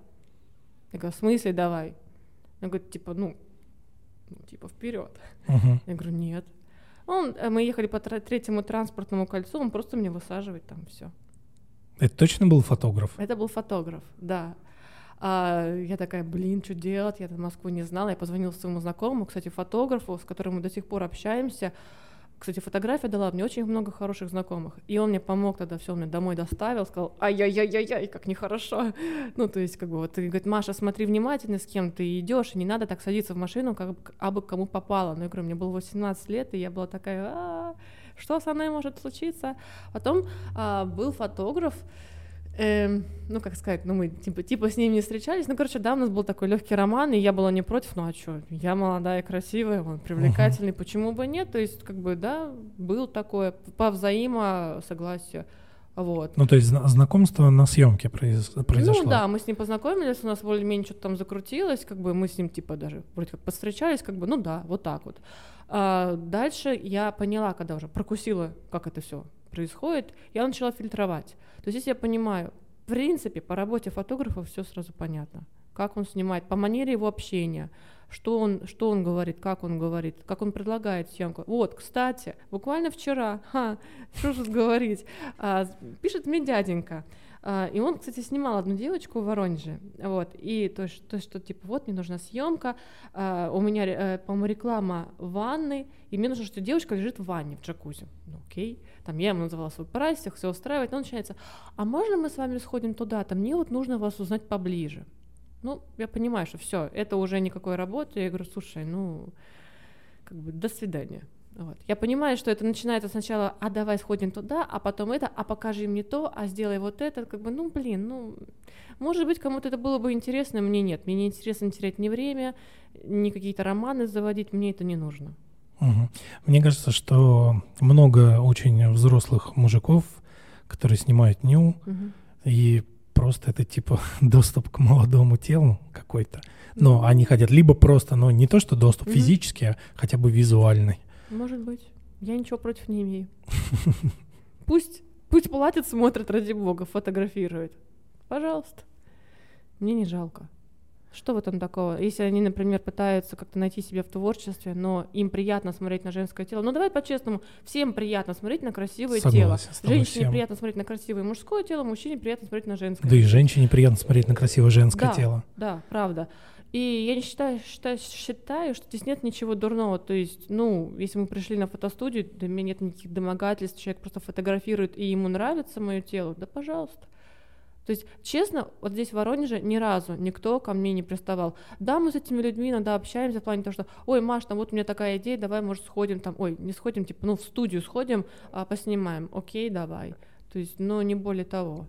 Я говорю, в смысле давай? Он говорит, типа, ну, ну типа, вперед. Uh-huh. Я говорю, нет. Он, э, мы ехали по третьему транспортному кольцу, он просто мне высаживает там все. Это точно был фотограф? Это был фотограф, да. А, я такая, блин, что делать? Я Москву не знала. Я позвонила своему знакомому, кстати, фотографу, с которым мы до сих пор общаемся. Кстати, фотография дала мне очень много хороших знакомых. И он мне помог тогда, все, мне домой доставил, сказал, ай-яй-яй-яй, как нехорошо. [LAUGHS] Ну, то есть, как бы, вот, ты, говорит, Маша, смотри внимательно, с кем ты идешь, и не надо так садиться в машину, как абы кому попало. Ну, я говорю, мне было 18 лет, и я была такая, а что со мной может случиться? Потом а, был фотограф, Эм, ну, как сказать, ну, мы типа, типа с ним не встречались. Ну, короче, да, у нас был такой легкий роман, и я была не против, ну а что, я молодая, красивая, он привлекательный, uh-huh. почему бы нет? То есть, как бы, да, был такое по взаимосогласию. Вот. Ну, то есть знакомство на съемке произошло? Ну да, мы с ним познакомились, у нас более-менее что-то там закрутилось, как бы мы с ним типа даже вроде как подстречались, как бы, ну да, вот так вот. А дальше я поняла, когда уже прокусила, как это все происходит, я начала фильтровать. То есть если я понимаю, в принципе, по работе фотографа все сразу понятно. Как он снимает, по манере его общения, что он, что он говорит, как он говорит, как он предлагает съемку. Вот, кстати, буквально вчера, ха, [LAUGHS] что же говорить, а, пишет мне дяденька, а, и он, кстати, снимал одну девочку в Воронеже, вот, и то, есть, то, что, типа, вот, мне нужна съемка, а, у меня, э, по-моему, реклама ванны, и мне нужно, что девушка лежит в ванне, в джакузи, ну, окей, там, я ему называла свой прайс, все устраивает, он начинается, а можно мы с вами сходим туда-то, мне вот нужно вас узнать поближе, ну, я понимаю, что все, это уже никакой работы, я говорю, слушай, ну, как бы, до свидания, вот. Я понимаю, что это начинается сначала, а давай сходим туда, а потом это, а покажи мне то, а сделай вот это, как бы, ну, блин, ну, может быть, кому-то это было бы интересно, мне нет. Мне не интересно терять ни время, ни какие-то романы заводить, мне это не нужно. Угу. Мне кажется, что много очень взрослых мужиков, которые снимают ню, угу. и просто это типа [LAUGHS] доступ к молодому телу какой-то. Но они хотят либо просто, ну, не то, что доступ угу. физический, а хотя бы визуальный. Может быть. Я ничего против не имею. [LAUGHS] Пусть, пусть платят, смотрят ради бога, фотографируют. Пожалуйста. Мне не жалко. Что в этом такого? Если они, например, пытаются как-то найти себя в творчестве, но им приятно смотреть на женское тело. Ну давай по-честному, всем приятно смотреть на красивое Согласен, тело. Женщине всем. приятно смотреть на красивое мужское тело, мужчине приятно смотреть на женское. Да и женщине приятно смотреть на красивое женское да, тело. Да, правда. И я не считаю, считаю, считаю, что здесь нет ничего дурного. То есть, ну, если мы пришли на фотостудию, для меня нет никаких домогательств, человек просто фотографирует, и ему нравится мое тело, да пожалуйста. То есть, честно, вот здесь в Воронеже ни разу никто ко мне не приставал. Да, мы с этими людьми иногда общаемся в плане того, что, ой, Маш, там вот у меня такая идея, давай, может, сходим там, ой, не сходим, типа, ну, в студию сходим, а, поснимаем, окей, давай. То есть, но не более того.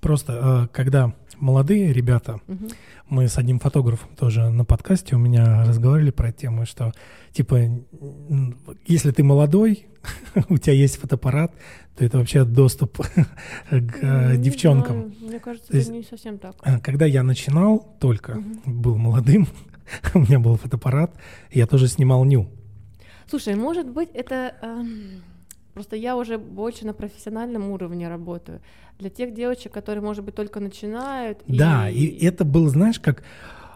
Просто э, когда молодые ребята, Мгм. мы с одним фотографом тоже на подкасте у меня разговаривали про тему, что типа если ты молодой, [LAUGHS] у тебя есть фотоаппарат, то это вообще доступ [LAUGHS] к э, Ну, девчонкам. Мне кажется, это не совсем так. Э, Когда я начинал только, был молодым, [LAUGHS] у меня был фотоаппарат, я тоже снимал ню. Слушай, может быть, это эм, просто я уже больше на профессиональном уровне работаю. Для тех девочек, которые, может быть, только начинают. Да, и это был, знаешь, как,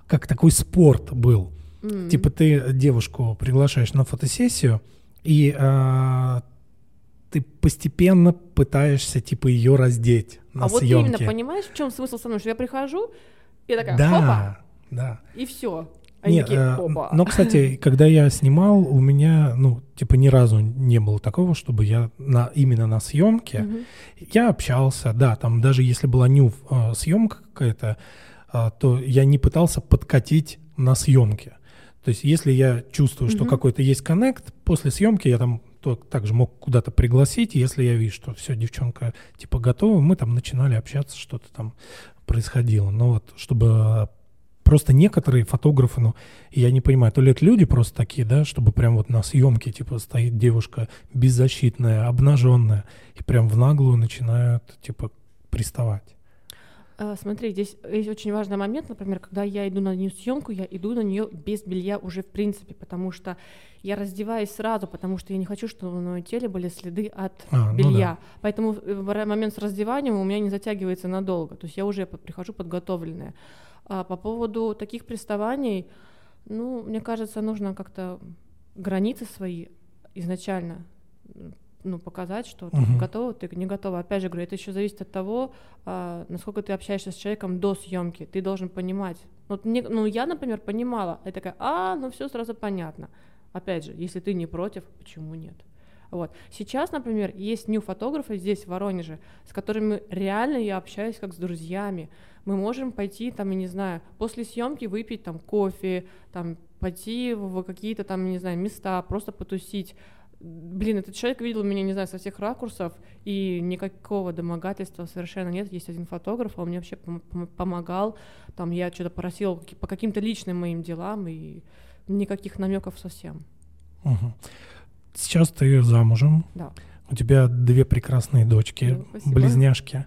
как такой спорт был. М. Типа ты девушку приглашаешь на фотосессию, и а, ты постепенно пытаешься типа ее раздеть на а вот съемке. именно, понимаешь, в чем смысл со мной? Что я прихожу, и я такая, да, хопа, да. и все. Они Не, такие, э, «Опа». но, кстати, [LAUGHS] когда я снимал, у меня, ну, типа, ни разу не было такого, чтобы я на, именно на съемке Мгм. я общался, да, там даже если была ню э, съемка какая-то, э, то я не пытался подкатить на съемке. То есть если я чувствую, что Мгм. какой-то есть коннект, после съемки я там то, также мог куда-то пригласить, если я вижу, что все, девчонка типа готова, мы там начинали общаться, что-то там происходило. Но вот чтобы просто некоторые фотографы, ну, я не понимаю, то ли это люди просто такие, да, чтобы прям вот на съемке, типа, стоит девушка беззащитная, обнаженная, и прям в наглую начинают, типа, приставать. А, Смотри, здесь есть очень важный момент, например, когда я иду на нее съемку, я иду на нее без белья уже в принципе, потому что я раздеваюсь сразу, потому что я не хочу, чтобы на моем теле были следы от А, ну белья. Поэтому э, в ра- момент с раздеванием у меня не затягивается надолго. То есть я уже прихожу подготовленная. А по поводу таких приставаний, ну, мне кажется, нужно как-то границы свои изначально ну, показать, что ты Мгм. готова, ты не готова. Опять же говорю, это еще зависит от того, а, насколько ты общаешься с человеком до съемки. Ты должен понимать. Вот мне, ну, я, например, понимала. Я такая, а, ну все сразу понятно. Опять же, если ты не против, почему нет? Вот. Сейчас, например, есть нью-фотографы здесь, в Воронеже, с которыми реально я общаюсь как с друзьями. Мы можем пойти, там, я не знаю, после съемки выпить там кофе, там, пойти в какие-то там, не знаю, места, просто потусить. Блин, этот человек видел меня, не знаю, со всех ракурсов, и никакого домогательства совершенно нет. Есть один фотограф, он мне вообще пом- пом- помогал. Там я что-то просила каки- по каким-то личным моим делам, и никаких намеков совсем. Мгм. Сейчас ты замужем, Да. у тебя две прекрасные дочки, спасибо. близняшки.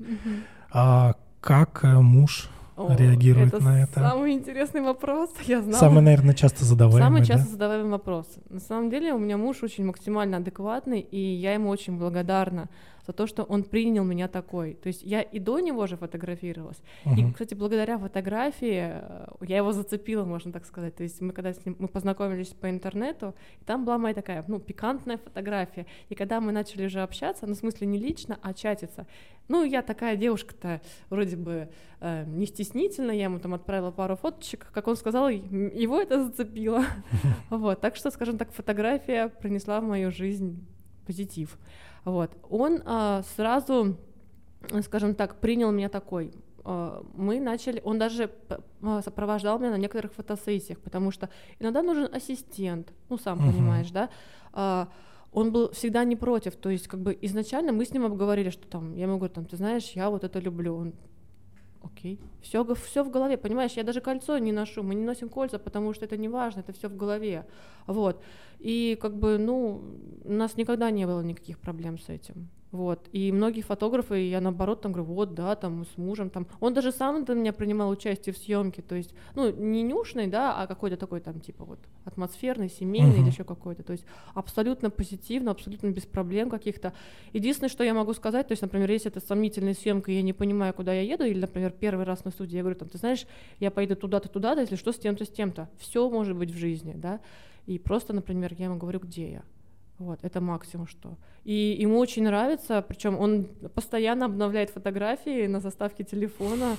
А как э, муж О, реагирует на это? Самый интересный вопрос. [LAUGHS] Я знала. Самый, наверное, часто задаваемый, Самый да? часто задаваемый вопрос. На самом деле у меня муж очень максимально адекватный, и я ему очень благодарна за то, что он принял меня такой. То есть я и до него же фотографировалась. И, Мгм. кстати, благодаря фотографии э, я его зацепила, можно так сказать. То есть мы когда с ним мы познакомились по интернету, и там была моя такая, ну, пикантная фотография. И когда мы начали уже общаться, ну, в смысле не лично, а чатиться, ну, я такая девушка-то вроде бы э, не стеснительная, я ему там отправила пару фоточек, как он сказал, его это зацепило. [LAUGHS] Вот, так что, скажем так, фотография принесла в мою жизнь позитив. Вот, он а, сразу, скажем так, принял меня такой. А, Мы начали, он даже а, сопровождал меня на некоторых фотосессиях, потому что иногда нужен ассистент, ну сам Мгм. понимаешь, да. А, Он был всегда не против, то есть как бы изначально мы с ним обговорили, что там, я ему говорю, там, ты знаешь, я вот это люблю, он Окей. Все, все в голове, понимаешь, я даже кольцо не ношу, мы не носим кольца, потому что это не важно, это все в голове. Вот. И как бы, ну, у нас никогда не было никаких проблем с этим. Вот. И многие фотографы, я наоборот там говорю, вот, да, там с мужем, там. Он даже сам до меня принимал участие в съемке, то есть, ну, не нюшный, да, а какой-то такой там, типа, вот, атмосферный, семейный Мгм. или еще какой-то. То есть абсолютно позитивно, абсолютно без проблем каких-то. Единственное, что я могу сказать, то есть, например, если это сомнительная съемка, и я не понимаю, куда я еду, или, например, первый раз на студии, я говорю, там, ты знаешь, я поеду туда-то, туда-то, если что, с тем-то, с тем-то. Все может быть в жизни, да. И просто, например, я ему говорю, где я. Вот, это максимум что. И ему очень нравится, причем он постоянно обновляет фотографии на заставке телефона.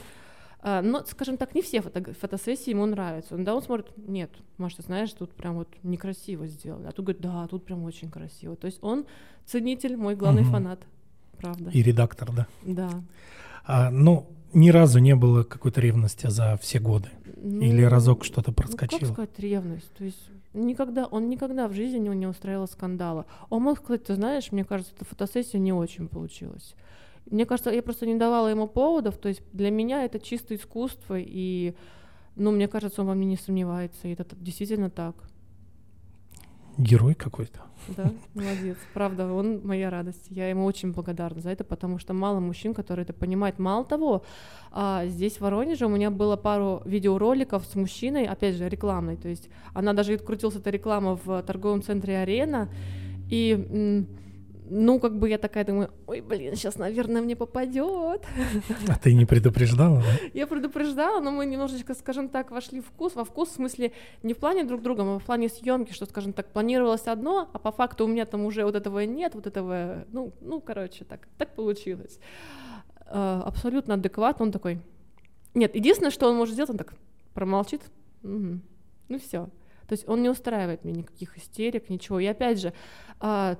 А, Но, скажем так, не все фото- фотосессии ему нравятся. Да, он смотрит, нет, Маш, ты знаешь, тут прям вот некрасиво сделали. А тут говорит, да, тут прям очень красиво. То есть он ценитель, мой главный Мгм. фанат. Правда. И редактор, да. Да. А, ну, ни разу не было какой-то ревности за все годы. Или Ну, разок что-то Ну, как проскочило. сказать ревность? То есть никогда, он никогда в жизни не, не устраивал скандала. Он мог сказать, ты знаешь, мне кажется, эта фотосессия не очень получилась. Мне кажется, я просто не давала ему поводов, то есть для меня это чисто искусство, и, ну, мне кажется, он во мне не сомневается, и это действительно так. Герой какой-то. Да, молодец. Правда, он моя радость. Я ему очень благодарна за это, потому что мало мужчин, которые это понимают. Мало того, а, здесь в Воронеже у меня было пару видеороликов с мужчиной, опять же, рекламной. То есть она даже крутилась эта реклама в торговом центре «Арена», и ну, как бы я такая думаю, ой, блин, сейчас, наверное, мне попадет. А ты не предупреждала, да? [LAUGHS] Я предупреждала, но мы немножечко, скажем так, вошли в вкус. Во вкус в смысле не в плане друг друга, а в плане съемки, что, скажем так, планировалось одно, а по факту у меня там уже вот этого нет, вот этого, ну, ну, короче, так, так получилось. А, абсолютно адекватно, он такой. Нет, единственное, что он может сделать, он так промолчит. Угу. Ну все. То есть он не устраивает мне никаких истерик, ничего. И опять же, а,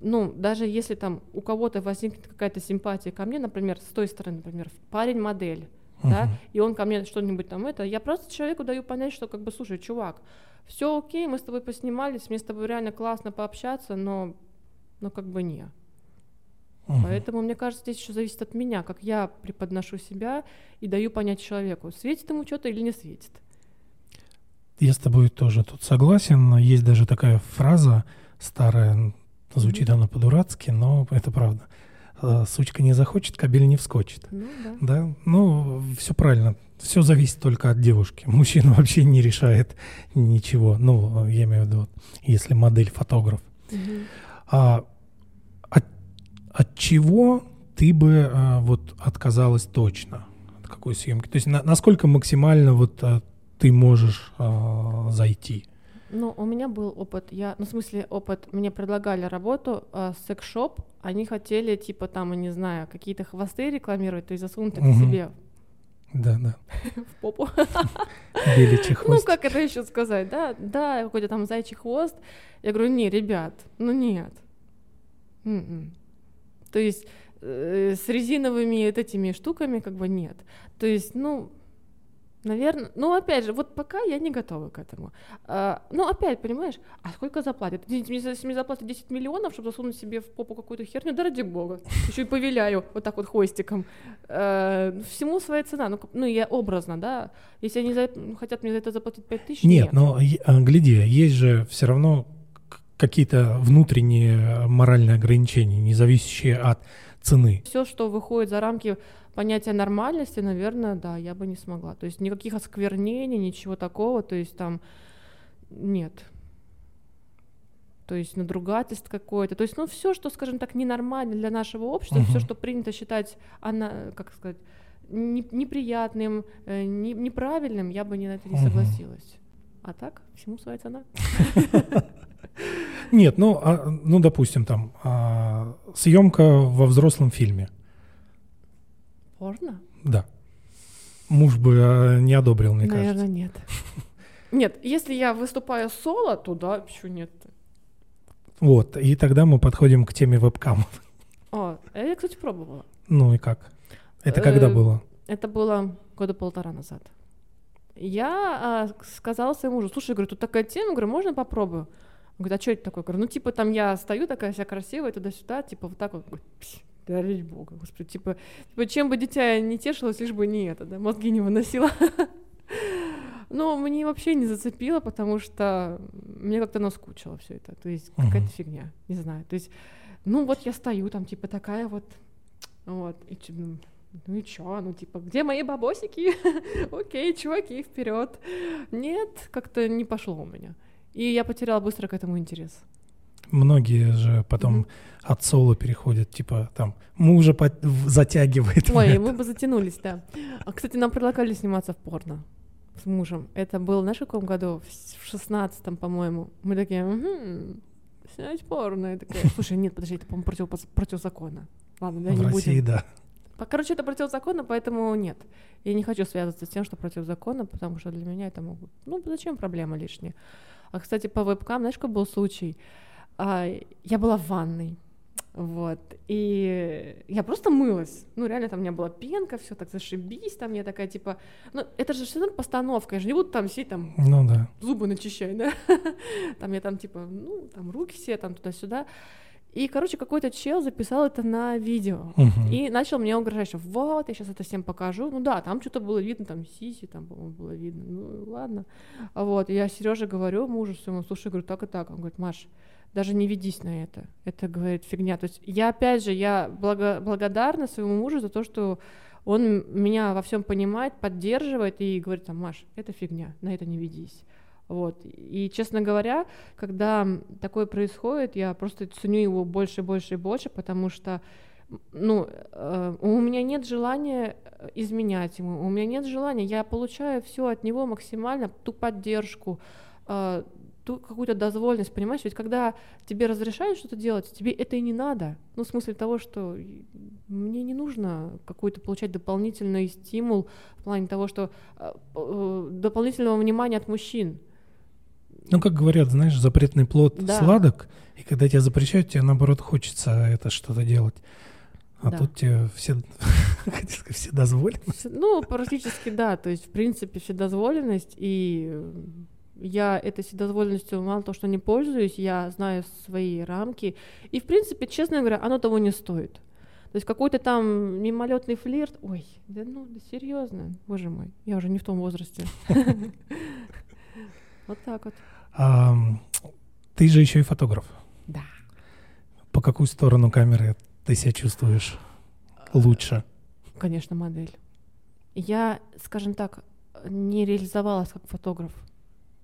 ну, даже если там у кого-то возникнет какая-то симпатия ко мне, например, с той стороны, например, парень-модель, uh-huh. да, и он ко мне что-нибудь там это, я просто человеку даю понять, что как бы, слушай, чувак, все окей, мы с тобой поснимались, мне с тобой реально классно пообщаться, но, но как бы не. Uh-huh. Поэтому, мне кажется, здесь еще зависит от меня, как я преподношу себя и даю понять человеку, светит ему что-то или не светит. Я с тобой тоже тут согласен. Есть даже такая фраза старая, звучит mm-hmm. она по-дурацки, но это правда. «Э, сучка не захочет, кабель не вскочит. Ну, да. да. Ну, все правильно. Все зависит только от девушки. Мужчина [LAUGHS] вообще не решает ничего. Ну, я имею в виду, если модель фотограф. Mm-hmm. А от, от чего ты бы а, вот отказалась точно? От какой съемки? То есть на, насколько максимально вот а, ты можешь э, зайти? Ну, у меня был опыт, я, ну, в смысле, опыт, мне предлагали работу, э, секс-шоп, они хотели, типа, там, я не знаю, какие-то хвосты рекламировать, то есть засунуть это угу. себе да, да. [LAUGHS] В попу. [LAUGHS] Беличий ну, хвост. Ну, как это еще сказать, да? Да, какой-то там зайчий хвост. Я говорю, не, ребят, ну нет. М-м. То есть э, с резиновыми вот этими штуками как бы нет. То есть, ну, Наверное, ну опять же, вот пока я не готова к этому. А, ну опять, понимаешь, а сколько заплатят? Если мне заплатят 10 миллионов, чтобы засунуть себе в попу какую-то херню, да ради бога. Еще и повеляю вот так вот хвостиком. А, всему своя цена. Ну, ну я образно, да. Если они за, хотят мне за это заплатить 5 тысяч, нет. Нет, но а, гляди, есть же все равно какие-то внутренние моральные ограничения, не зависящие от цены. Все, что выходит за рамки понятие нормальности, наверное, да, я бы не смогла. То есть никаких осквернений, ничего такого, то есть там нет. То есть надругательств какое-то. То есть, ну, все, что, скажем так, ненормально для нашего общества, uh-huh. все, что принято считать, она, как сказать, не, неприятным, э, не, неправильным, я бы не на это не uh-huh. согласилась. А так, всему своя цена. [LAUGHS] Нет, ну, а, ну, допустим, там а, съемка во взрослом фильме. Порно? Да. Муж бы э, не одобрил, мне Наверное, кажется. нет. Нет, если я выступаю соло, то да, почему нет? Вот, и тогда мы подходим к теме вебкамов. О, а я, кстати, пробовала. Ну и как? Это когда э, было? Это было года полтора назад. Я а, сказала своему мужу, слушай, говорю, тут такая тема, говорю, можно попробую? Он говорит, а что это такое? Говорю, ну типа там я стою такая вся красивая туда-сюда, типа вот так вот, да ради бога, господи, типа, типа, чем бы дитя не тешилось, лишь бы не это, да, мозги не выносила. [LAUGHS] Но мне вообще не зацепило, потому что мне как-то наскучило все это. То есть uh-huh. какая-то фигня, не знаю. То есть, ну вот я стою там, типа такая вот, вот, и, ну, ну и чё, ну типа, где мои бабосики? [LAUGHS] Окей, чуваки, вперед. Нет, как-то не пошло у меня. И я потеряла быстро к этому интерес. Многие же потом mm-hmm. от соло переходят, типа там мужа под... затягивает. Ой, мы бы затянулись, да. А, кстати, нам предлагали сниматься в порно с мужем. Это было, знаешь, в каком году? В шестнадцатом, по-моему. Мы такие, угу, снять порно. Я такая, слушай, нет, подожди, это, по-моему, против, противозаконно. Ладно, да, в не России, будем. да. Короче, это противозаконно, поэтому нет. Я не хочу связываться с тем, что противозаконно, потому что для меня это могут... Ну, зачем проблема лишняя? А, кстати, по вебкам, знаешь, какой был случай? а, я была в ванной. Вот. И я просто мылась. Ну, реально, там у меня была пенка, все так зашибись, там я такая, типа, ну, это же все равно постановка, я же не буду там сидеть, там, ну, да. зубы начищать, да? [LAUGHS] Там я там, типа, ну, там руки все, там туда-сюда. И, короче, какой-то чел записал это на видео Мгм. и начал мне угрожать, что вот, я сейчас это всем покажу. Ну да, там что-то было видно, там сиси, там, по-моему, было видно. Ну ладно. Вот, и я Сереже говорю, мужу своему, слушай, говорю, так и так. Он говорит, Маш, даже не ведись на это. Это, говорит, фигня. То есть я, опять же, я благо- благодарна своему мужу за то, что он меня во всем понимает, поддерживает и говорит, там, Маш, это фигня, на это не ведись. Вот. И, честно говоря, когда такое происходит, я просто ценю его больше, больше и больше, потому что ну, э, у меня нет желания э, изменять ему, у меня нет желания, я получаю все от него максимально, ту поддержку, э, ту какую-то дозволенность, понимаешь? Ведь когда тебе разрешают что-то делать, тебе это и не надо. Ну, в смысле того, что мне не нужно какой-то получать дополнительный стимул в плане того, что э, э, дополнительного внимания от мужчин. Ну, как говорят, знаешь, запретный плод Да. сладок, и когда тебя запрещают, тебе наоборот хочется это что-то делать. А Да. тут тебе все, [LAUGHS] все дозволены. Всё- Ну, практически да. То есть, в принципе, вседозволенность. И э, я этой вседозволенностью мало того, что не пользуюсь, я знаю свои рамки. И, в принципе, честно говоря, оно того не стоит. То есть какой-то там мимолетный флирт. Ой, да ну, да серьезно, боже мой, я уже не в том возрасте. [LAUGHS] Вот так вот. А, ты же еще и фотограф. Да. По какую сторону камеры ты себя чувствуешь лучше? Конечно, модель. Я, скажем так, не реализовалась как фотограф.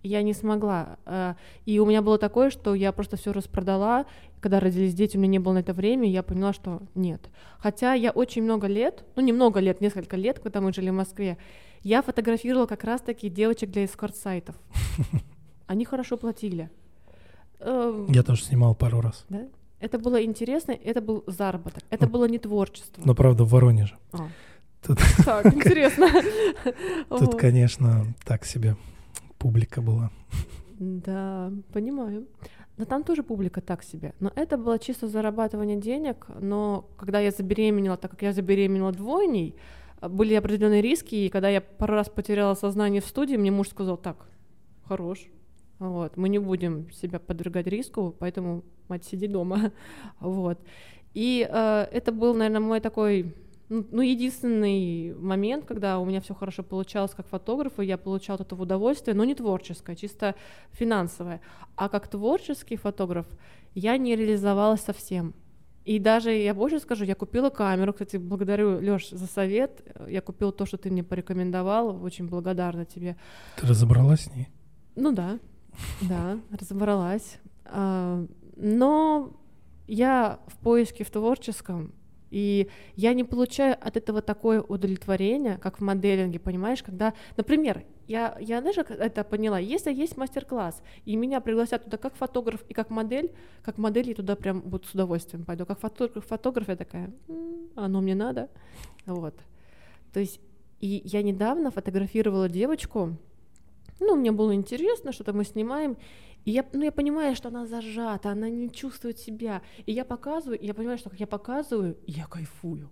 Я не смогла. э, И у меня было такое, что я просто все распродала. Когда родились дети, у меня не было на это времени, я поняла, что нет. Хотя я очень много лет, ну не много лет, несколько лет, когда мы жили в Москве, я фотографировала как раз-таки девочек для эскорт-сайтов. [LAUGHS] Они хорошо платили. Эм, Я тоже снимал пару раз. да? Это было интересно, это был заработок. Это было не творчество. Но правда в Воронеже. А. Тут- [LAUGHS] Так, [LAUGHS] интересно. [LAUGHS] Тут, конечно, так себе публика была. Да, понимаю. Но там тоже публика так себе. Но это было чисто зарабатывание денег. Но когда я забеременела, так как я забеременела двойней, были определенные риски. И когда я пару раз потеряла сознание в студии, мне муж сказал, так, хорош, вот, мы не будем себя подвергать риску, поэтому, мать, сиди дома. [LAUGHS] Вот. И э, это был, наверное, мой такой ну, ну, единственный момент, когда у меня все хорошо получалось как фотограф, и я получала от этого удовольствие, но не творческое, чисто финансовое. А как творческий фотограф я не реализовалась совсем. И даже, я больше скажу, я купила камеру, кстати, благодарю, Лёш, за совет, я купила то, что ты мне порекомендовал, очень благодарна тебе. Ты разобралась с ней? Ну да, да, разобралась. А, Но я в поиске в творческом, и я не получаю от этого такое удовлетворение, как в моделинге, понимаешь, когда, например, я, я как это поняла, если есть мастер-класс, и меня пригласят туда как фотограф и как модель, как модель я туда прям буду с удовольствием пойду, как фотограф, фотограф я такая, «М, оно мне надо, вот. То есть, и я недавно фотографировала девочку, ну, мне было интересно, что-то мы снимаем, и я, ну, я понимаю, что она зажата, она не чувствует себя. И я показываю, и я понимаю, что как я показываю, я кайфую.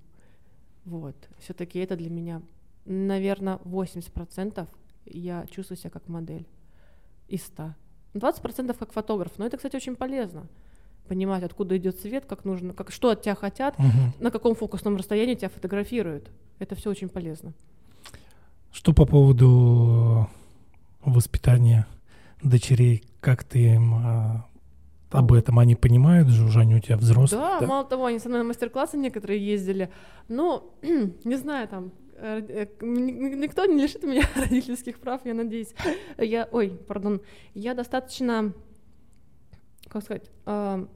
Вот. Все-таки это для меня, наверное, 80% я чувствую себя как модель из 100. 20% как фотограф. Но это, кстати, очень полезно. Понимать, откуда идет свет, как нужно, как, что от тебя хотят, Мгм. на каком фокусном расстоянии тебя фотографируют. Это все очень полезно. Что по поводу воспитания дочерей? Как ты им а, об этом? Они понимают же, уже они у тебя взрослые. Да, мало того, они со мной на мастер-классы некоторые ездили. Ну, [CLEARS THROAT] не знаю, там, э, э, никто не лишит меня [LAUGHS] родительских прав, я надеюсь. Я, ой, пардон, я достаточно, как сказать, э,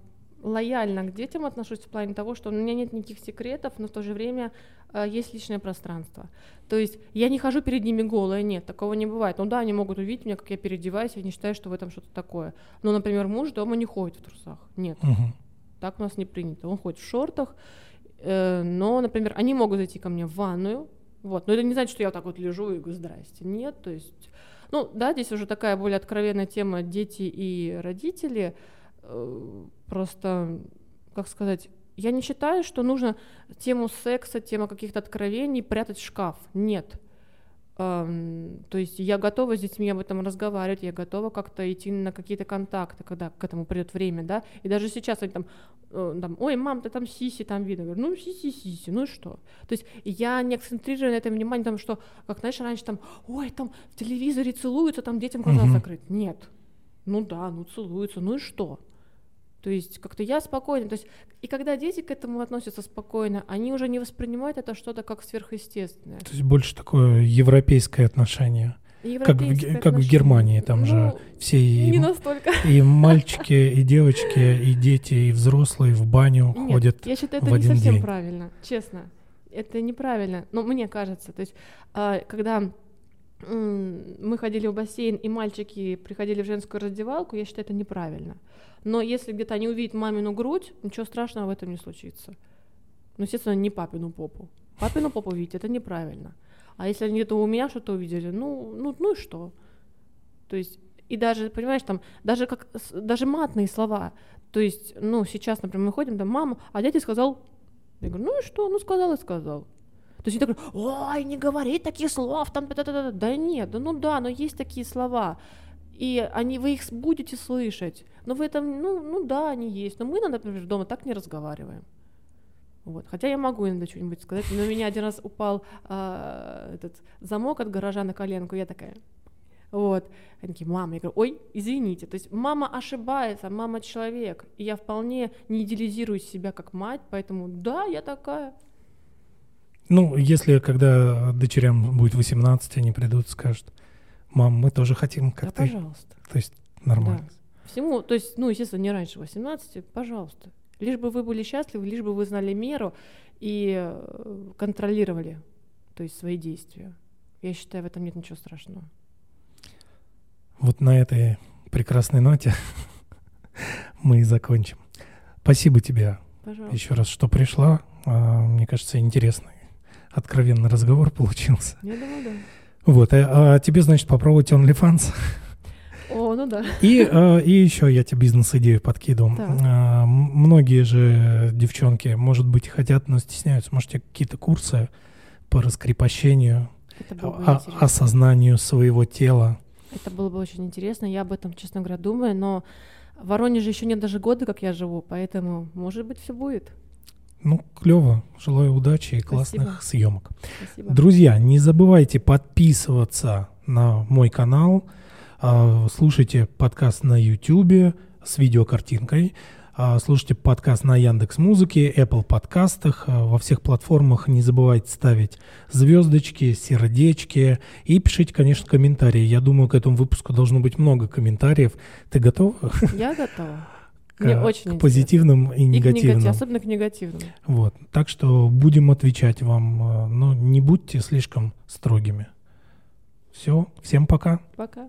лояльно к детям отношусь в плане того, что у меня нет никаких секретов, но в то же время есть личное пространство. То есть я не хожу перед ними голая, нет, такого не бывает. Ну да, они могут увидеть меня, как я переодеваюсь, я не считаю, что в этом что-то такое. Но, например, муж дома не ходит в трусах, нет. Мгм. Так у нас не принято. Он ходит в шортах, э, но, например, они могут зайти ко мне в ванную, вот. Но это не значит, что я вот так вот лежу и говорю, здрасте. Нет, то есть... Ну, да, здесь уже такая более откровенная тема дети и родители. Э, Просто, как сказать, я не считаю, что нужно тему секса, тему каких-то откровений прятать в шкаф. Нет. Эм, то есть я готова с детьми об этом разговаривать, я готова как-то идти на какие-то контакты, когда к этому придет время, да. И даже сейчас они там, э, там ой, мам, ты там сиси там видно. говорю, ну сиси, сиси, ну и что? То есть я не акцентрирую на этом внимание, там, что, как, знаешь, раньше там, ой, там в телевизоре целуются, там детям глаза угу. закрыть. Нет. Ну да, ну целуются, ну и что? То есть как-то я спокойно. То есть, и когда дети к этому относятся спокойно, они уже не воспринимают это что-то как сверхъестественное. То есть больше такое европейское отношение. Как в, как в Германии, там ну, же все и, и мальчики, и девочки, и дети, и взрослые в баню Нет, ходят. Я считаю, это в не один совсем день. правильно, честно. Это неправильно. Но мне кажется, то есть, а, когда мы ходили в бассейн, и мальчики приходили в женскую раздевалку, я считаю, это неправильно. Но если где-то они увидят мамину грудь, ничего страшного в этом не случится. Ну, естественно, не папину попу. Папину попу видеть это неправильно. А если они где-то у меня что-то увидели, ну, ну, ну и что? То есть, и даже, понимаешь, там, даже как, даже матные слова. То есть, ну, сейчас, например, мы ходим, там, мама, а дядя сказал, я говорю, ну и что? Ну, сказал и сказал. То есть они такой, ой, не говори таких слов, там, да, да, да, да нет, да, ну да, но есть такие слова и они, вы их будете слышать. Но в этом, ну, ну да, они есть. Но мы, например, дома так не разговариваем. Вот. Хотя я могу иногда что-нибудь сказать. Но у меня один раз упал а, этот замок от гаража на коленку. Я такая, вот. Они такие, мама, я говорю, ой, извините. То есть мама ошибается, мама человек. И я вполне не идеализирую себя как мать, поэтому да, я такая. Ну, если когда дочерям будет 18, они придут, скажут, мам, мы тоже хотим как да, ты. пожалуйста. То есть нормально. Да. Всему, то есть, ну, естественно, не раньше 18, пожалуйста. Лишь бы вы были счастливы, лишь бы вы знали меру и э, контролировали, то есть свои действия. Я считаю, в этом нет ничего страшного. Вот на этой прекрасной ноте [LAUGHS] мы и закончим. Спасибо тебе Пожалуйста. еще раз, что пришла. А, мне кажется, интересный, откровенный разговор [LAUGHS] получился. Я думаю, да. Вот, а, а тебе, значит, попробовать OnlyFans. О, ну да. И, а, и еще я тебе бизнес-идею подкидывал. А, многие же девчонки, может быть, хотят, но стесняются. Может, какие-то курсы по раскрепощению, а, осознанию своего тела. Это было бы очень интересно. Я об этом, честно говоря, думаю, но в Воронеже еще нет даже года, как я живу, поэтому, может быть, все будет. Ну, клево. Желаю удачи и классных Спасибо. съемок. Спасибо. Друзья, не забывайте подписываться на мой канал. А, слушайте подкаст на YouTube с видеокартинкой. А, слушайте подкаст на Яндекс Музыке, Apple подкастах, а, во всех платформах. Не забывайте ставить звездочки, сердечки и пишите, конечно, комментарии. Я думаю, к этому выпуску должно быть много комментариев. Ты готова? Я готова к, Мне очень к позитивным и, и негативным. Негатив, особенно к негативным. Вот. Так что будем отвечать вам, э, но не будьте слишком строгими. Все, всем пока. Пока.